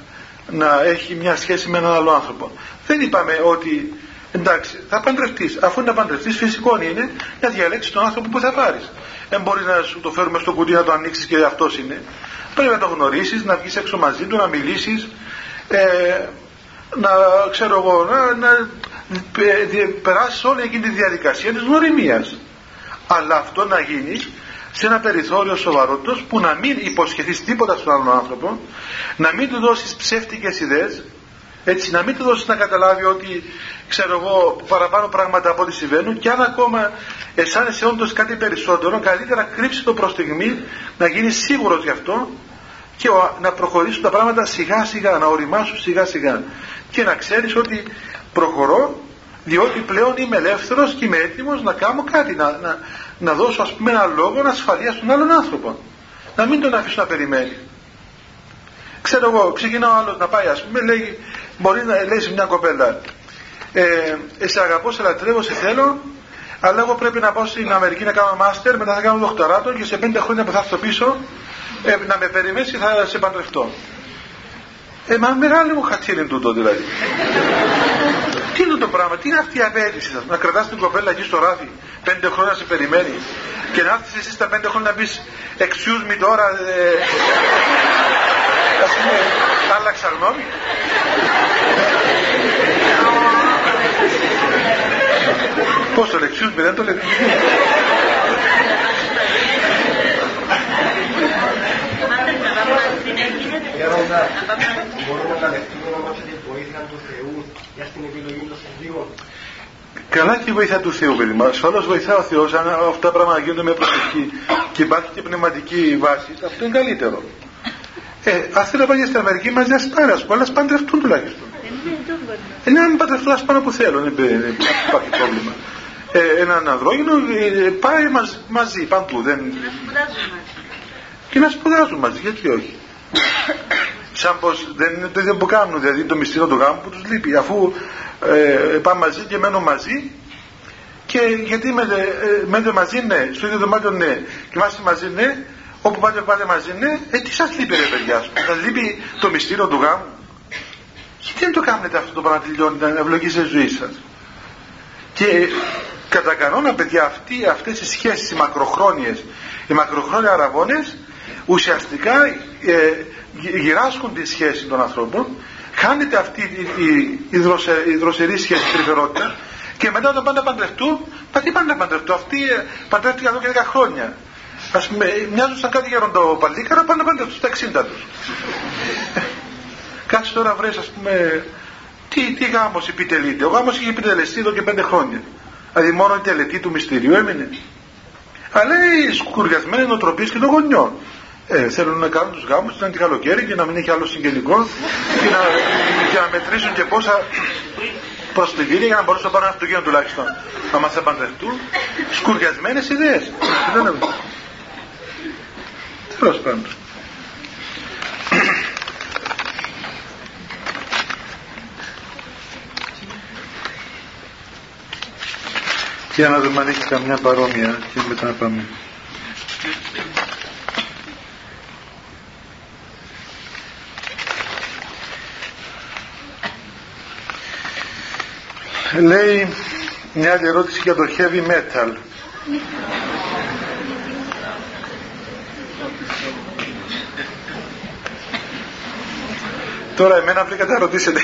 Speaker 1: να έχει μια σχέση με έναν άλλο άνθρωπο. Δεν είπαμε ότι Εντάξει, θα παντρευτείς. Αφού είναι να παντρευτείς, φυσικό είναι να διαλέξεις τον άνθρωπο που θα πάρεις. Δεν μπορείς να σου το φέρουμε στο κουτί να το ανοίξεις και αυτός είναι. Πρέπει να το γνωρίσεις, να βγεις έξω μαζί του, να μιλήσεις, ε, να ξέρω εγώ, να, να περάσεις όλη εκείνη τη διαδικασία της γνωριμίας. Αλλά αυτό να γίνεις σε ένα περιθώριο σοβαρότητος που να μην υποσχεθείς τίποτα στον άλλον άνθρωπο, να μην του δώσεις ψεύτικες ιδέες, έτσι να μην του δώσεις να καταλάβει ότι ξέρω εγώ παραπάνω πράγματα από ό,τι συμβαίνουν και αν ακόμα αισθάνεσαι όντως κάτι περισσότερο καλύτερα κρύψει το προς στιγμή να γίνεις σίγουρος γι' αυτό και να προχωρήσουν τα πράγματα σιγά σιγά να οριμάσουν σιγά σιγά. Και να ξέρεις ότι προχωρώ διότι πλέον είμαι ελεύθερος και είμαι έτοιμος να κάνω κάτι να, να, να δώσω ας πούμε ένα λόγο ασφαλείας στον άλλον άνθρωπο να μην τον αφήσω να περιμένει. Ξέρω εγώ ξεκινάω άλλος να πάει ας πούμε λέει μπορεί να λέει σε μια κοπέλα ε, σε αγαπώ, σε λατρεύω, σε θέλω αλλά εγώ πρέπει να πάω στην Αμερική να κάνω μάστερ μετά θα κάνω δοκτοράτο και σε πέντε χρόνια που θα έρθω πίσω ε, να με περιμένεις και θα σε παντρευτώ ε, μα μεγάλη μου χατσίρι τούτο δηλαδή. τι είναι το πράγμα, τι είναι αυτή η απέτηση να κρατάς την κοπέλα εκεί στο ράφι, πέντε χρόνια σε περιμένει και να έρθεις εσύ στα πέντε χρόνια να πεις excuse me τώρα, ε, ας πούμε, άλλαξα γνώμη. Πώς το λεξιούς με δεν το λέτε.
Speaker 2: Μπορούμε να δεχτούμε όμως τη βοήθεια του Θεού για στην επιλογή των συνδύων.
Speaker 1: Καλά και η βοήθεια του Θεού, παιδί μου. Ασφαλώ βοηθά ο Θεός, αν αυτά τα πράγματα γίνονται με προσευχή και υπάρχει και πνευματική βάση, αυτό είναι καλύτερο. Ε, ας θέλει να πάει στην Αμερική μαζί, ας πάρει, ας πούμε, αλλά παντρευτούν τουλάχιστον. Ε, ναι, αν παντρευτούν, ας πάνε που θέλουν, δεν υπάρχει πρόβλημα. Ε, έναν ανδρόγυνο ε, πάει μαζί, παντού. Δεν... Και να σπουδάζουν μαζί, γιατί όχι. Σαν πως δεν είναι το ίδιο που κάνουν, δηλαδή το μυστήριο του γάμου που τους λείπει. Αφού ε, πάνε μαζί και μένουν μαζί και γιατί μένετε, ε, μένετε μαζί ναι, στο ίδιο δωμάτιο ναι, κοιμάστε μαζί ναι, όπου πάτε πάτε μαζί ναι, ε τι σας λείπει ρε παιδιά, σας λείπει το μυστήριο του γάμου. Γιατί δεν το κάνετε αυτό το πράγμα να ευλογήσει η ζωή σας; Και κατά κανόνα παιδιά αυτοί, αυτές οι σχέσεις οι μακροχρόνιες, οι μακροχρόνια αραβώνες ουσιαστικά ε, γυράσκουν τη σχέση των ανθρώπων χάνεται αυτή η, η, η, δροσερή σχέση τρυφερότητα και μετά όταν πάνε να παντρευτούν μα τι πάνε να παντρευτούν αυτοί ε, παντρεύτηκαν εδώ και 10 χρόνια. Ας πούμε μοιάζουν σαν κάτι γεροντοπαλίκαρα πάνε να παντρευτούν στα 60 τους. [laughs] Κάτσε τώρα βρες ας πούμε τι, τι γάμος επιτελείται. Ο γάμος είχε επιτελεστεί εδώ και 5 χρόνια. Δηλαδή μόνο η τελετή του μυστηρίου έμεινε. Αλλά οι σκουριασμένοι νοοτροπίες και των γονιών. Ε, θέλουν να κάνουν τους γάμους ήταν και καλοκαίρι και να μην έχει άλλο συγγενικό και να, και να μετρήσουν και πόσα προσφυγήρια για να μπορούσαν να πάρουν ένα αυτοκίνητο τουλάχιστον. Να μας επαντρευτούν. Σκουριασμένες ιδέες. Τέλος πάντων για να δούμε αν έχει καμιά παρόμοια και μετά να πάμε λέει μια άλλη ερώτηση για το heavy metal Τώρα εμένα βρήκατε να ρωτήσετε.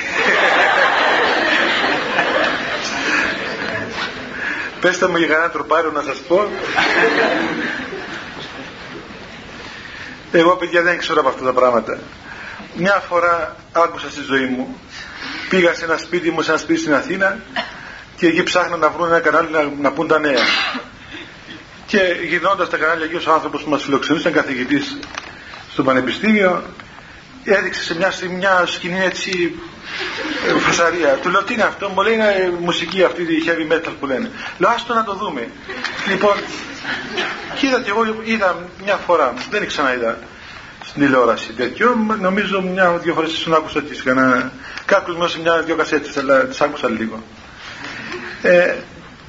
Speaker 1: Πέστε μου για κανένα τροπάριο να σας πω. Εγώ παιδιά δεν ξέρω από αυτά τα πράγματα. Μια φορά άκουσα στη ζωή μου πήγα σε ένα σπίτι μου, σε ένα σπίτι στην Αθήνα και εκεί ψάχναν να βρουν ένα κανάλι να, να πούν τα νέα. Και γυρνώντας τα κανάλια εκεί ο άνθρωπος που μας φιλοξενούσε, ήταν καθηγητής στο Πανεπιστήμιο, έδειξε σε μια, μια σκηνή έτσι ε, φασαρία. Του λέω τι είναι αυτό, μου λέει είναι μουσική αυτή η heavy metal που λένε. Λέω άστο να το δούμε. Λοιπόν, και είδα και εγώ είδα μια φορά, δεν ξαναείδα στην τηλεόραση τέτοιο. Νομίζω μια-δυο φορές ήσουν άκουσα τις κανένα. Κάποιος μου μια-δυο κασέτες, αλλά τις άκουσα λίγο. Ε,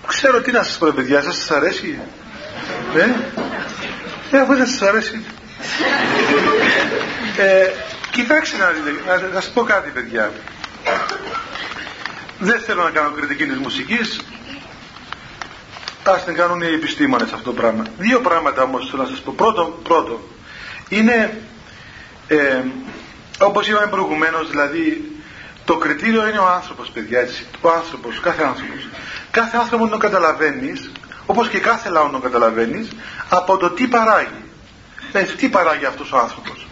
Speaker 1: ξέρω τι να σας πω, παιδιά, σας αρέσει; Ε, ε αφού δεν σας αρέσει. Ε, κοιτάξτε να δείτε, να, σας πω κάτι, παιδιά. Δεν θέλω να κάνω κριτική της μουσικής. Α την κάνουν οι επιστήμονες αυτό το πράγμα. Δύο πράγματα όμως θέλω να σας πω. Πρώτο, πρώτο είναι ε, όπως είπαμε προηγουμένως δηλαδή το κριτήριο είναι ο άνθρωπος παιδιά έτσι ο άνθρωπος, κάθε άνθρωπος κάθε άνθρωπο να καταλαβαίνεις όπως και κάθε λαό να καταλαβαίνεις από το τι παράγει έτσι, τι παράγει αυτός ο άνθρωπος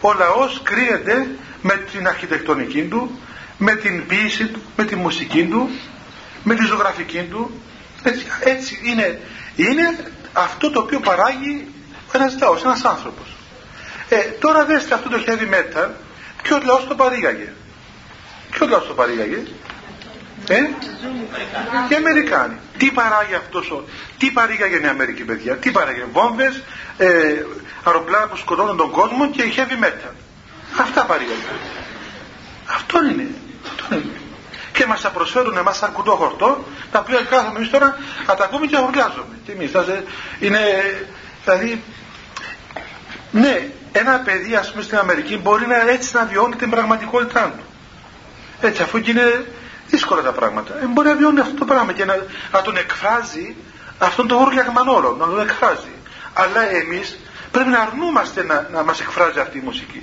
Speaker 1: ο λαός κρύεται με την αρχιτεκτονική του με την ποίηση του, με τη μουσική του με τη ζωγραφική του έτσι, έτσι είναι, είναι αυτό το οποίο παράγει ένας λαός, ένας άνθρωπος ε, τώρα δέστε αυτό το heavy metal, ποιος λαός το παρήγαγε; Ποιος λαός το παρήγαγε; Ε; Οι Αμερικάνοι. Τι παράγει αυτός ο... Τι παρήγαγε η Αμερική παιδιά; Τι παράγει; Βόμβες, ε, αεροπλάνα που σκοτώνουν τον κόσμο και heavy metal. Αυτά παρήγαγε. Αυτό είναι. Αυτό είναι. Και μας τα προσφέρουν εμάς σαν κουτό χορτό, τα οποία κάθομαι εμείς τώρα, θα τα ακούμε και αγοργάζομαι. Τι εμείς, είναι, δηλαδή, ναι, ένα παιδί ας πούμε στην Αμερική μπορεί να έτσι να βιώνει την πραγματικότητά του. Έτσι αφού και είναι δύσκολα τα πράγματα. Ε, μπορεί να βιώνει αυτό το πράγμα και να, να τον εκφράζει αυτόν τον όργιαγμα όλων, να τον εκφράζει. Αλλά εμείς πρέπει να αρνούμαστε να, να μας εκφράζει αυτή η μουσική.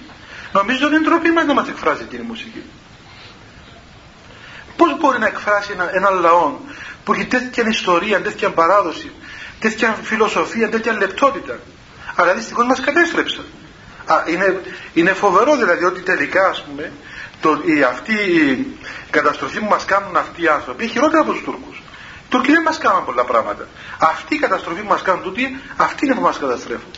Speaker 1: Νομίζω ότι είναι τροπή μας να μας εκφράζει την μουσική. Πώς μπορεί να εκφράσει ένα, ένα λαό που έχει τέτοια ιστορία, τέτοια παράδοση, τέτοια φιλοσοφία, τέτοια λεπτότητα; Αλλά δυστυχώς μας κατέστρεψαν. Α, είναι, είναι φοβερό δηλαδή ότι τελικά ας πούμε το, η, αυτή η καταστροφή που μας κάνουν αυτοί οι άνθρωποι είναι χειρότερα από τους Τούρκους. Τούρκοι δεν μας κάνουν πολλά πράγματα. Αυτή η καταστροφή που μας κάνουν τούτοι, αυτή είναι που μας καταστρέφουν.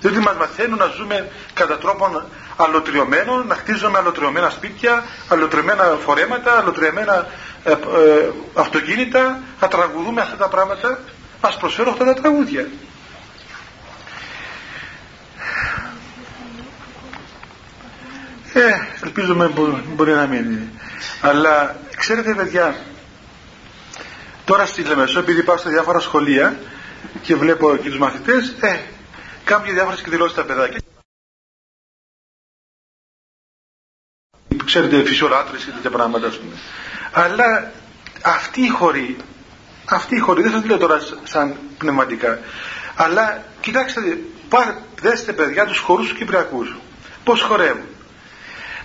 Speaker 1: Διότι μας μαθαίνουν να ζούμε κατά τρόπον αλωτριωμένο, να χτίζουμε αλωτριωμένα σπίτια, αλωτριωμένα φορέματα, αλωτριωμένα ε, ε, αυτοκίνητα, να τραγουδούμε αυτά τα πράγματα. Μας προσφέρουν αυτά τα τραγούδια. Ε, ελπίζουμε μπορεί να μείνει. Αλλά ξέρετε παιδιά, τώρα στη Λεμεσό επειδή πάω στα διάφορα σχολεία και βλέπω και τους μαθητές, ε, κάποιοι διάφορες εκδηλώσεις τα παιδάκια. Ξέρετε, φυσιολάτρες και τέτοια πράγματα, ας πούμε. Αλλά αυτή η χωρή, αυτή η χωρή, δεν σας λέω τώρα σαν πνευματικά, αλλά κοιτάξτε, δέστε παιδιά τους χορούς τους Κυπριακούς. Πώς χορεύουν.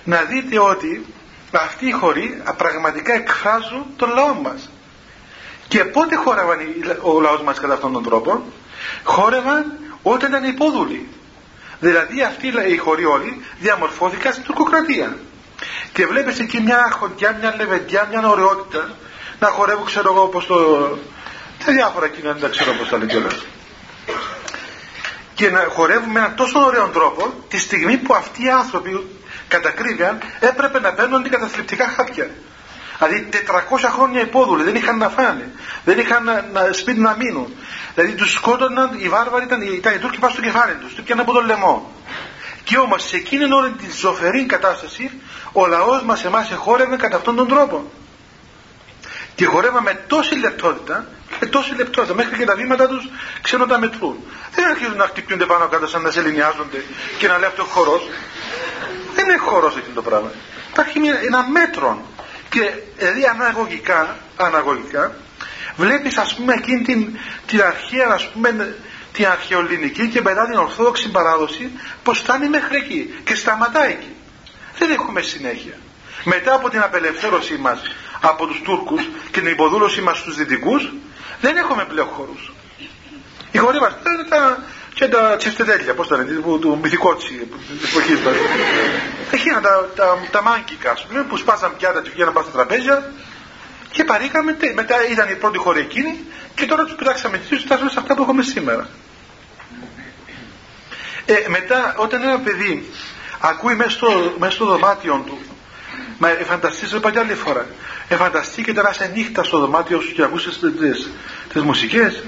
Speaker 1: Να δείτε ότι αυτοί οι χωροί πραγματικά εκφράζουν τον λαό μας. Και πότε χόρευαν ο λαός μας κατά αυτόν τον τρόπο; Χόρευαν όταν ήταν υπόδουλοι. Δηλαδή αυτοί οι χωροί όλοι διαμορφώθηκαν στην τουρκοκρατία. Και βλέπεις εκεί μια χοντιά, μια λεβεντιά, μια ωραιότητα να χορεύουν ξέρω εγώ όπως το... Τα διάφορα κοινά δεν τα ξέρω πώς τα λέει Και να χορεύουν με έναν τόσο ωραίο τρόπο τη στιγμή που αυτοί οι άνθρωποι κατακρίβηκαν έπρεπε να παίρνουν αντικαταθλιπτικά χάπια. Δηλαδή 400 χρόνια υπόδουλοι δεν είχαν να φάνε, δεν είχαν να, να, σπίτι να μείνουν. Δηλαδή τους σκότωναν, οι βάρβαροι ήταν, ήταν οι Τούρκοι πάνω στο κεφάλι τους, του πιάναν από τον λαιμό. Και όμως σε εκείνη όλη τη ζωφερή κατάσταση ο λαός μας εμάς εχόρευε κατά αυτόν τον τρόπο. Και χορεύαμε με τόση λεπτότητα, με τόση λεπτότητα, μέχρι και τα βήματα τους ξέρω τα μετρούν. Δεν αρχίζουν να χτυπιούνται πάνω κάτω σαν να σεληνιάζονται και να λέει αυτός χορός. Δεν είναι χορό αυτό το πράγμα. Υπάρχει ένα μέτρο. Και δηλαδή αναγωγικά, αναγωγικά βλέπεις ας πούμε εκείνη την, την αρχαία ας πούμε την αρχαιοελληνική και μετά την ορθόδοξη παράδοση πως φτάνει μέχρι εκεί και σταματάει εκεί. Δεν έχουμε συνέχεια. Μετά από την απελευθέρωσή μας από τους Τούρκους και την υποδούλωσή μας στους Δυτικούς δεν έχουμε πλέον χώρους. Οι χώροι μας είναι τα, και τα τσεφτετέλια, πώς τα λένε, του, του μυθικότσι της εποχής μας. Εκείνα τα, τα, τα μάγκικα, ας πούμε, που σπάσαν πιάτα και βγαίναν πάνω στα τραπέζια και παρήκαμε, μετά ήταν η πρώτη χώρα εκείνη και τώρα τους πειράξαμε και φτάσαμε σε αυτά που έχουμε σήμερα. Ε, μετά όταν ένα παιδί ακούει μέσα στο, μέσα στο δωμάτιο του Μα φανταστείτε είπα και άλλη φορά. Εφανταστείτε να είσαι νύχτα στο δωμάτιο σου και ακούσει τις μουσικές.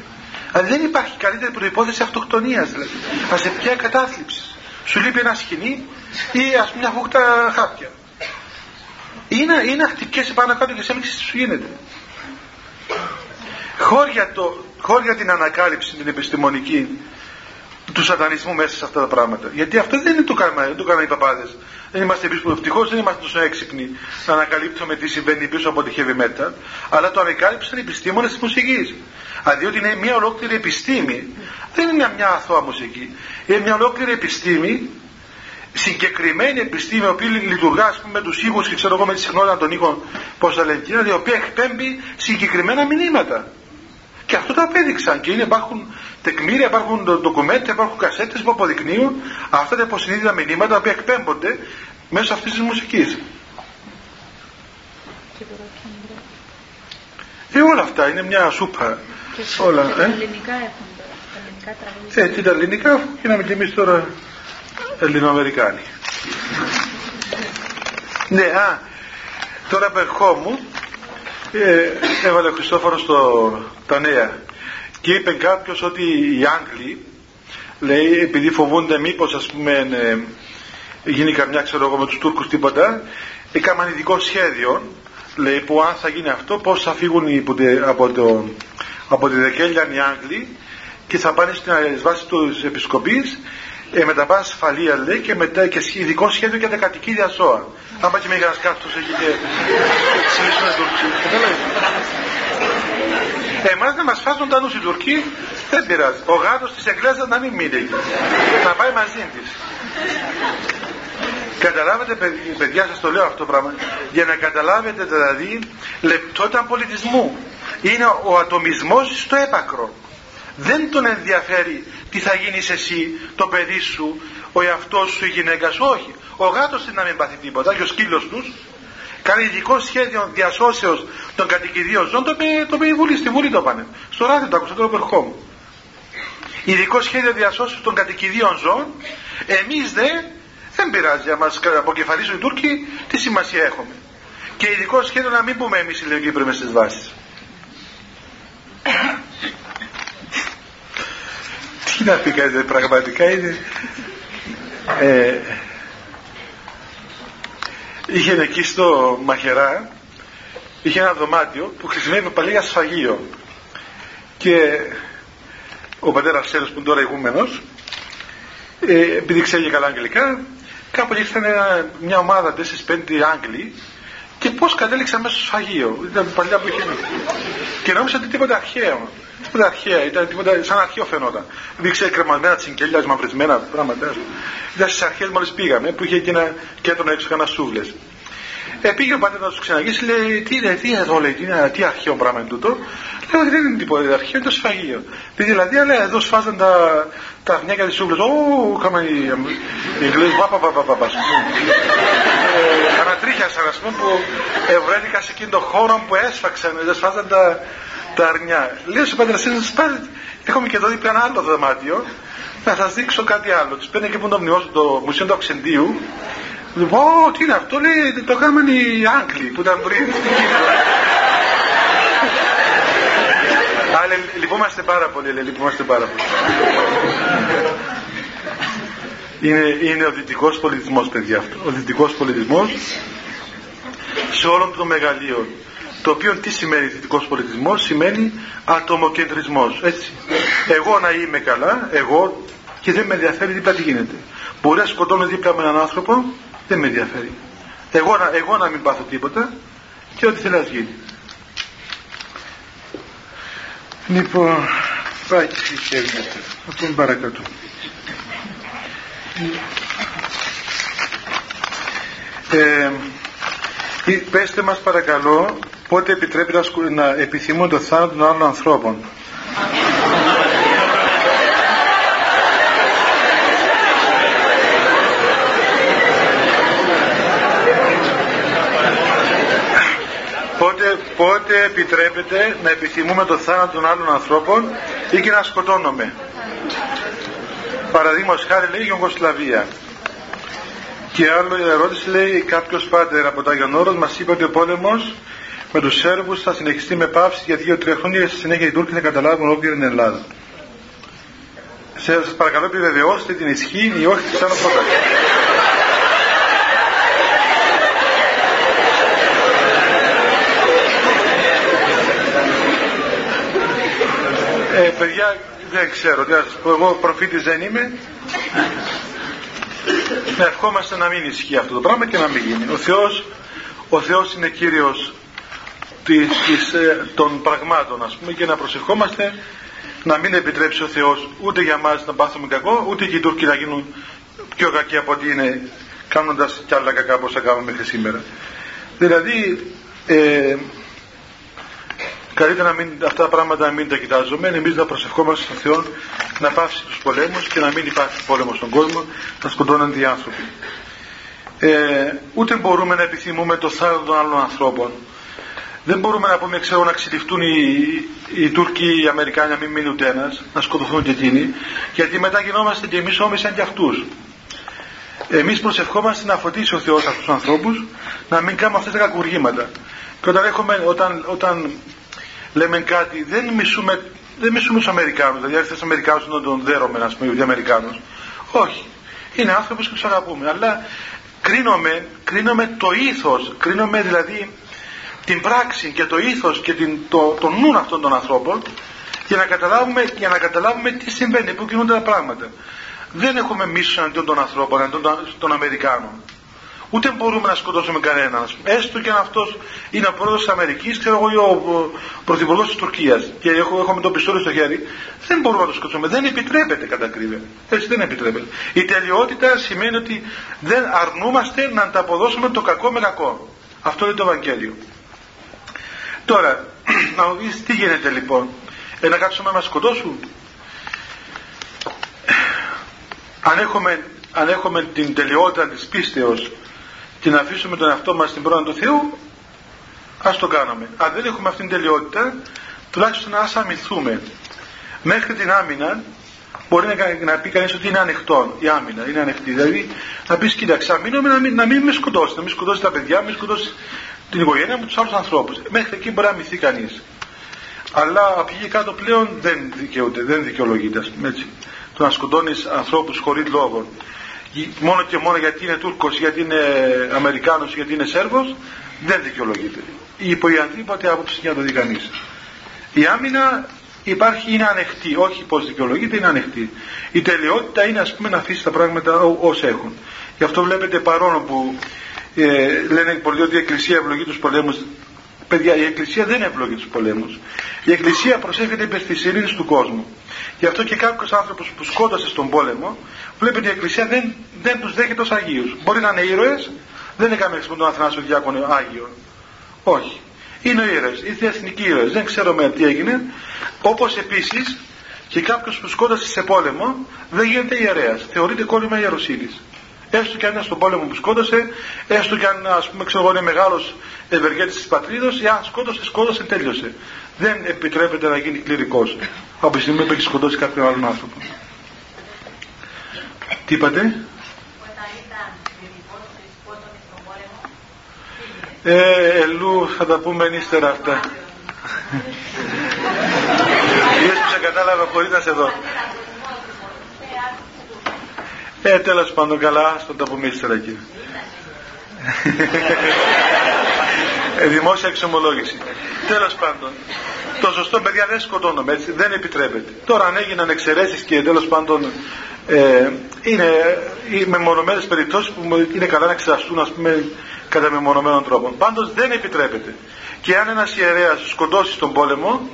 Speaker 1: Αλλά δεν υπάρχει καλύτερη προπόθεση αυτοκτονίας δηλαδή. Α σε πια κατάθλιψη. Σου λείπει ένα σκηνή ή ας πούμε μια φούχτα χάπια. Είναι, είναι αχτικές πάνω κάτω και σε τι σου γίνεται. Χώρια, το, χώρια την ανακάλυψη την επιστημονική του σατανισμού μέσα σε αυτά τα πράγματα. Γιατί αυτό δεν είναι το κάνουμε, δεν το κάνουμε οι παπάδες. Δεν είμαστε εμείς που ευτυχώς δεν είμαστε τόσο έξυπνοι να ανακαλύπτουμε τι συμβαίνει πίσω από τη heavy metal, αλλά το ανακάλυψαν οι επιστήμονες της μουσικής. Διότι είναι μια ολόκληρη επιστήμη. Δεν είναι μια αθώα μουσική. Είναι μια ολόκληρη επιστήμη, συγκεκριμένη επιστήμη, η οποία λειτουργά με τους ήχους και ξέρω εγώ με τη συχνότητα των ήχων, πώς θα λένε, η οποία εκπέμπει συγκεκριμένα μηνύματα. Και αυτό το απέδειξαν και είναι, υπάρχουν τεκμήρια, υπάρχουν ντοκουμέντα, υπάρχουν κασέτες που αποδεικνύουν αυτά τα υποσυνείδητα μηνύματα που εκπέμπονται μέσω αυτής της μουσικής. Ε, όλα αυτά είναι μια σούπα.
Speaker 2: Και όλα, ε; τα ελληνικά έχουν τα ελληνικά τραγούδια.
Speaker 1: Ε, τι τα ελληνικά αφού γίναμε και εμείς τώρα Ελληνοαμερικάνοι. [laughs] ναι, α, τώρα που ερχόμουν ε, έβαλε ο Χριστόφορος το, τα νέα και είπε κάποιος ότι οι Άγγλοι λέει επειδή φοβούνται μήπως ας πούμε ε, γίνει καμιά ξέρω εγώ με τους Τούρκους τίποτα έκαναν ειδικό σχέδιο λέει που αν θα γίνει αυτό πως θα φύγουν από, το, από τη Δεκέλια οι Άγγλοι και θα πάνε στην βάση τους επισκοπής ε, με τα πάνε ασφαλεία λέει και μετά και ειδικό σχέδιο για τα κατοικίδια ζώα. Αν πάει και με κάρτος εκεί και ξυλίσουν Εμάς να μας φάσουν τα νους οι Τουρκοί δεν πειράζει. Ο γάτος της Εγγλέζας να μην μείνει εκεί. Να πάει μαζί της. Καταλάβετε παιδιά σας το λέω αυτό το πράγμα για να καταλάβετε δηλαδή λεπτότητα πολιτισμού. Είναι ο ατομισμός στο έπακρο. Δεν τον ενδιαφέρει τι θα γίνεις εσύ, το παιδί σου, ο εαυτός σου, η γυναίκα σου, όχι. Ο γάτος είναι να μην πάθει τίποτα και ο σκύλος τους Κάνει ειδικό σχέδιο διασώσεως των κατοικιδίων ζώων, το είπε, το η Βουλή, στη Βουλή το πάνε. Στο ράδιο το άκουσα τώρα που ερχόμουν. Ειδικό σχέδιο διασώσεως των κατοικιδίων ζώων, εμείς δε δεν πειράζει, αν μα αποκεφαλίσουν οι Τούρκοι, τι σημασία έχουμε. Και ειδικό σχέδιο να μην πούμε εμείς οι Λευκοί με στις βάσεις. τι να πει κάτι, πραγματικά είναι. Ε, είχε εκεί στο Μαχερά είχε ένα δωμάτιο που χρησιμεύει πάλι για σφαγείο. Και ο πατέρας Σέρος που είναι τώρα ηγούμενος ε, επειδή ξέρει καλά αγγλικά κάπου ήρθαν μια ομάδα 4-5 Άγγλοι και πώς κατέληξαν μέσα στο σφαγείο. Ήταν παλιά που είχε και νόμιζα ότι τίποτα αρχαίο τίποτα αρχαία, ήταν τίποτα σαν αρχαίο φαινόταν δείξε κρεμασμένα τσιγκέλια, μαυρισμένα πράγματα ήταν στις αρχές μόλις πήγαμε που είχε και ένα κέντρο έξω κανένας σούβλες ε, πήγε ο πατέρας να τους ξαναγήσει, λέει, τι είναι, τι εδώ, λέει, τι, είναι, τι αρχαίο πράγμα είναι τούτο. Λέω ότι δεν είναι τίποτα αρχαίο, είναι το σφαγείο. Δηλαδή, αλλά εδώ σφάζαν τα, τα αρνιά τη σούβλες. Ω, κάμε οι, οι Εγγλέζοι, βάπα, βάπα, βάπα. ε, ανατρίχιασαν, ας πούμε, που ευρέθηκα σε εκείνο το χώρο που έσφαξαν, δεν σφάζαν τα, τα αρνιά. Λέω στον πατέρα, εσεί έχουμε και εδώ δίπλα ένα άλλο δωμάτιο, να σας δείξω κάτι άλλο. Τους παίρνει και που το, το Μουσείο του Οξεντίου Λοιπόν, τι είναι αυτό, λέει, το κάνουν οι Άγγλοι που ήταν πριν στην Κύπρο. Αλλά λυπούμαστε πάρα πολύ, λέει, λυπούμαστε πάρα πολύ. Είναι, είναι ο δυτικός πολιτισμός, παιδιά, αυτό. Ο δυτικός πολιτισμός σε όλων των μεγαλείων. Το οποίο τι σημαίνει δυτικός πολιτισμός, σημαίνει ατομοκεντρισμός, έτσι. Εγώ να είμαι καλά, εγώ, και δεν με ενδιαφέρει δίπλα τι γίνεται. Μπορεί να σκοτώνω δίπλα με έναν άνθρωπο δεν με ενδιαφέρει. Εγώ, εγώ να μην πάθω τίποτα και ό,τι θέλεις να γίνει. Λοιπόν, πάει και χέρι μετά. Θα πούμε παρακάτω. Ε, πέστε μας παρακαλώ πότε επιτρέπει να επιθυμούν το θάνατο των άλλων ανθρώπων; πότε επιτρέπεται να επιθυμούμε το θάνατο των άλλων ανθρώπων ή και να σκοτώνουμε. Παραδείγματος χάρη λέει Γιουγκοσλαβία. Και άλλο ερώτηση λέει κάποιος πάτερ από τα Αγιονόρος μας είπε ότι ο πόλεμος με τους Σέρβους θα συνεχιστεί με πάυση για δύο-τρία χρόνια και στη συνέχεια οι Τούρκοι θα καταλάβουν όποια είναι η Ελλάδα. Σας παρακαλώ επιβεβαιώστε την ισχύ ή όχι της άλλης πρότασης. Ε, παιδιά, δεν ξέρω, τι σας πω, εγώ προφήτης δεν είμαι. Να ευχόμαστε να μην ισχύει αυτό το πράγμα και να μην γίνει. Ο Θεός, ο Θεός είναι Κύριος της, της, ε, των πραγμάτων, ας πούμε, και να προσευχόμαστε να μην επιτρέψει ο Θεός ούτε για μας να πάθουμε κακό, ούτε και οι Τούρκοι να γίνουν πιο κακοί από ό,τι είναι κάνοντας κι άλλα κακά όπως θα κάνουμε μέχρι σήμερα. Δηλαδή, ε, Καλύτερα να μην, αυτά τα πράγματα να μην τα κοιτάζουμε, εμείς να προσευχόμαστε στον Θεό να πάψει τους πολέμους και να μην υπάρχει πόλεμος στον κόσμο, να σκοτώνονται οι άνθρωποι. Ε, ούτε μπορούμε να επιθυμούμε το θάνατο των άλλων ανθρώπων. Δεν μπορούμε να πούμε, ξέρω, να ξετυχτούν οι, οι Τούρκοι, οι Αμερικάνοι, να μην μείνει ούτε ένας, να σκοτωθούν και εκείνοι, γιατί μετά γινόμαστε και εμείς όμοι σαν και αυτούς. Εμείς προσευχόμαστε να φωτίσει ο Θεός αυτούς τους ανθρώπους, να μην κάνουμε αυτά τα κακουργήματα. Και όταν, έχουμε, όταν, όταν λέμε κάτι, δεν μισούμε, δεν μισούμε τους Αμερικάνους. Δηλαδή, έρθει Αμερικάνους να τον δέρωμε, ας πούμε, οι Αμερικάνους. Όχι. Είναι άνθρωποι που τους αγαπούμε. Αλλά κρίνουμε, κρίνουμε το ήθος, κρίνουμε δηλαδή την πράξη και το ήθος και την, το, το νου αυτών των ανθρώπων για να καταλάβουμε, για να καταλάβουμε τι συμβαίνει, πού κινούνται τα πράγματα. Δεν έχουμε μίσος αντίον των ανθρώπων, αντίον των Αμερικάνων. Ούτε μπορούμε να σκοτώσουμε κανέναν. Έστω και αν αυτός είναι ο πρόεδρος της Αμερικής, ξέρω εγώ, ή ο πρωθυπουργός της Τουρκίας, και έχω, έχω με το πιστόλι στο χέρι, δεν μπορούμε να το σκοτώσουμε. Δεν επιτρέπεται κατά κρύβε. Έτσι δεν επιτρέπεται. Η τελειότητα σημαίνει ότι δεν αρνούμαστε να ανταποδώσουμε το κακό με κακό. Αυτό είναι το Ευαγγέλιο. Τώρα, να μου πεις τι γίνεται λοιπόν; Ε, να κάτσουμε να μας σκοτώσουν; Αν έχουμε, αν έχουμε την τελειότητα της πίστεως και να αφήσουμε τον εαυτό μας στην πρόνοια του Θεού, ας το κάνουμε. Αν δεν έχουμε αυτήν την τελειότητα, τουλάχιστον ας αμυνθούμε. Μέχρι την άμυνα μπορεί να, να πει κανείς ότι είναι ανοιχτό η άμυνα, είναι ανοιχτή. Δηλαδή να πεις κοίταξε, αμήνομαι να μην, να μην με σκοτώσει, να μην σκοτώσει τα παιδιά, να μην σκοτώσει την οικογένεια μου, τους άλλους ανθρώπους. Μέχρι εκεί μπορεί να αμυνθεί κανείς. Αλλά από εκεί κάτω πλέον δεν δικαιούται, δεν δικαιολογείται, ας πούμε έτσι. Το να σκοτώνεις ανθρώπους χωρίς λόγο μόνο και μόνο γιατί είναι Τούρκος, γιατί είναι Αμερικάνος, γιατί είναι Σέρβος, δεν δικαιολογείται. Η υποϊαντή ποτέ άποψη για να το δει κανείς. Η άμυνα υπάρχει, είναι ανοιχτή, όχι πως δικαιολογείται, είναι ανοιχτή. Η τελειότητα είναι ας πούμε να αφήσει τα πράγματα όσο έχουν. Γι' αυτό βλέπετε παρόλο που ε, λένε πολλοί ότι η Εκκλησία ευλογεί τους πολέμους Παιδιά, η Εκκλησία δεν ευλογεί τους πολέμους. Η Εκκλησία προσέφεται υπέρ της ειρήνης του κόσμου. Γι' αυτό και κάποιος άνθρωπος που σκότωσε στον πόλεμο, βλέπετε η Εκκλησία δεν, δεν τους δέχεται ως Αγίους. Μπορεί να είναι ήρωες, δεν είναι καμία τον Αθανάσιο Διάκονο Άγιο. Όχι. Είναι ήρωες, ήρθε εθνικοί ήρωες. Δεν ξέρουμε τι έγινε. Όπως επίσης και κάποιος που σκότωσε σε πόλεμο δεν γίνεται ιερέας. Θεωρείται κόλλημα ιεροσύνης. Έστω και αν είναι στον πόλεμο που σκότωσε, έστω και αν ας πούμε ξέρω εγώ είναι μεγάλος ευεργέτης της πατρίδος, αν σκότωσε, σκότωσε, τέλειωσε. Δεν επιτρέπεται να γίνει κληρικός από τη στιγμή που έχει σκοτώσει κάποιον άλλον άνθρωπο. Τι είπατε; Ε, ελού θα τα πούμε ύστερα αυτά. Είδες που σε κατάλαβα χωρίς να σε δω. Ε, τέλος πάντων καλά, στον τα πούμε ύστερα εκεί. ε, δημόσια εξομολόγηση. Τέλος πάντων, το σωστό παιδιά δεν σκοτώνουμε έτσι, δεν επιτρέπεται. Τώρα αν έγιναν εξαιρέσεις και τέλος πάντων ε, είναι οι μεμονωμένες περιπτώσεις που είναι καλά να εξεταστούν ας πούμε κατά μεμονωμένων τρόπων. Πάντως δεν επιτρέπεται. Και αν ένας ιερέας σκοτώσει στον πόλεμο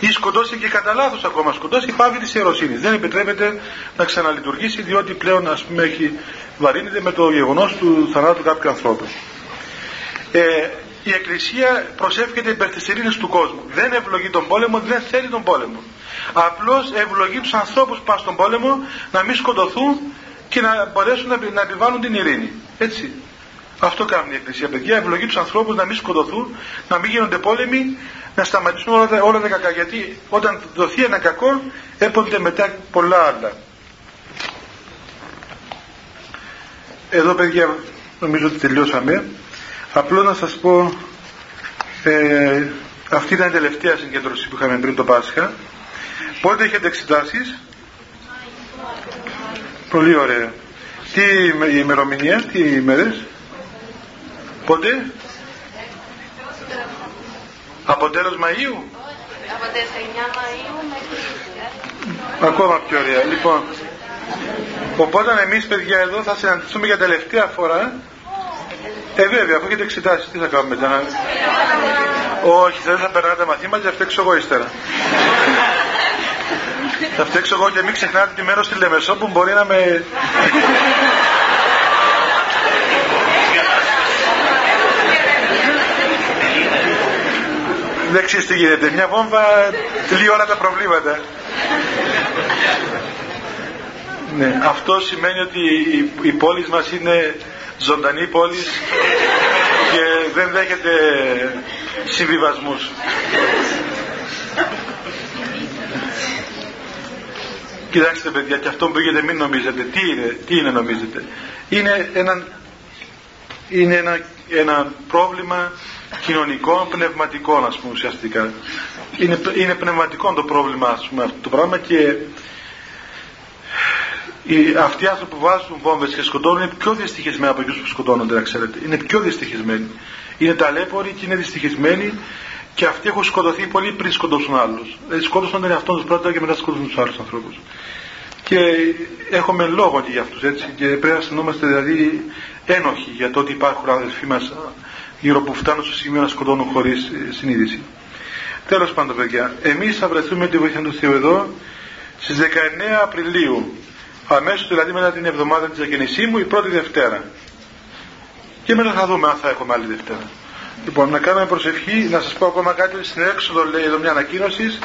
Speaker 1: ή σκοτώσει και κατά λάθος ακόμα σκοτώσει, πάβει της ιεροσύνης. Δεν επιτρέπεται να ξαναλειτουργήσει διότι πλέον ας πούμε έχει βαρύνεται με το γεγονός του θανάτου κάποιου ανθρώπου. Ε, η Εκκλησία προσεύχεται υπέρ της ειρήνης του κόσμου. Δεν ευλογεί τον πόλεμο, δεν θέλει τον πόλεμο. Απλώς ευλογεί τους ανθρώπους που πάνε στον πόλεμο να μην σκοτωθούν και να μπορέσουν να, να επιβάλλουν την ειρήνη. Έτσι. Αυτό κάνει η Εκκλησία, παιδιά. Ευλογεί τους ανθρώπους να μην σκοτωθούν, να μην γίνονται πόλεμοι, να σταματήσουν όλα τα, όλα τα κακά. Γιατί όταν δοθεί ένα κακό, έπονται μετά πολλά άλλα. Εδώ, παιδιά, νομίζω ότι τελειώσαμε. Απλό να σας πω, ε, αυτή ήταν η τελευταία συγκέντρωση που είχαμε πριν το Πάσχα. Πότε έχετε εξετάσεις; Πολύ ωραία. Τι η ημερομηνία, τι ημέρες; Πότε; Από τέλος Μαΐου;
Speaker 3: Από 9 Μαΐου
Speaker 1: μέχρι Ακόμα πιο ωραία. Λοιπόν, οπότε εμείς παιδιά εδώ θα συναντηθούμε για τελευταία φορά ε, βέβαια, αφού έχετε εξετάσει, τι θα κάνουμε μετά. Να... Όχι, δεν θα περνάτε μαθήματα, θα φταίξω εγώ ύστερα. θα φταίξω εγώ και μην ξεχνάτε τη μέρα στη Λεμεσό που μπορεί να με. Δεν ξέρεις τι γίνεται. Μια βόμβα λύει όλα τα προβλήματα. ναι, αυτό σημαίνει ότι η, η πόλης μας είναι ζωντανή πόλης και δεν δέχεται συμβιβασμούς. Κοιτάξτε παιδιά και αυτό που πήγαινε μην νομίζετε. Τι είναι, τι είναι νομίζετε; Είναι ένα, είναι ένα, ένα πρόβλημα κοινωνικό, πνευματικό ας πούμε ουσιαστικά. Είναι, είναι πνευματικό το πρόβλημα ας πούμε αυτό το πράγμα και οι, αυτοί οι άνθρωποι που βάζουν βόμβες και σκοτώνουν είναι πιο δυστυχισμένοι από εκείνους που σκοτώνονται, να ξέρετε. Είναι πιο δυστυχισμένοι. Είναι ταλέποροι και είναι δυστυχισμένοι και αυτοί έχουν σκοτωθεί πολύ πριν σκοτώσουν άλλους. Δηλαδή σκότωσαν τον εαυτό τους πρώτα και μετά σκοτώσουν τους άλλους ανθρώπους. Και έχουμε λόγο και για αυτούς έτσι. Και πρέπει να αισθανόμαστε δηλαδή ένοχοι για το ότι υπάρχουν αδελφοί μας γύρω που φτάνουν στο σημείο να σκοτώνουν χωρίς συνείδηση. Τέλος πάντων, παιδιά, εμείς θα βρεθούμε τη βοήθεια του Θεού εδώ στις 19 Απριλίου. Αμέσως δηλαδή μετά την εβδομάδα της αγεννησή μου η πρώτη Δευτέρα. Και μετά θα δούμε αν θα έχουμε άλλη Δευτέρα. Λοιπόν να κάνουμε προσευχή να σας πω ακόμα κάτι. Στην έξοδο λέει εδώ μια ανακοίνωση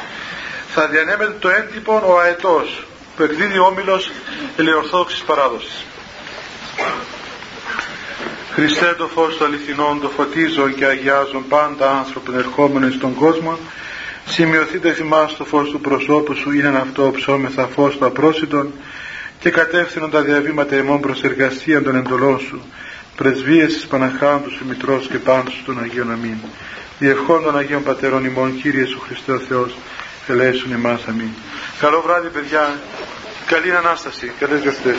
Speaker 1: θα διανέμεται το έντυπο ο αετός που εκδίδει ο όμιλος ελαιορθόδοξης παράδοσης. Χριστέ το φως του αληθινών, το φωτίζον και αγιάζον πάντα άνθρωπον ερχόμενοι στον κόσμο, σημειωθείτε θυμάς το φως του προσώπου σου, είναι αυτό ψώμεθα φως του απρόσιτον και κατεύθυνον τα διαβήματα εμών προς εργασία των εντολών σου, πρεσβείες της Παναχάντου σου Μητρός και πάντως των Αγίων Αμήν. Διευχών των Αγίων Πατερών ημών, Κύριε σου Χριστέ ο Θεός, ελέησον εμάς αμήν. Καλό βράδυ παιδιά, καλή Ανάσταση, καλές γιορτές.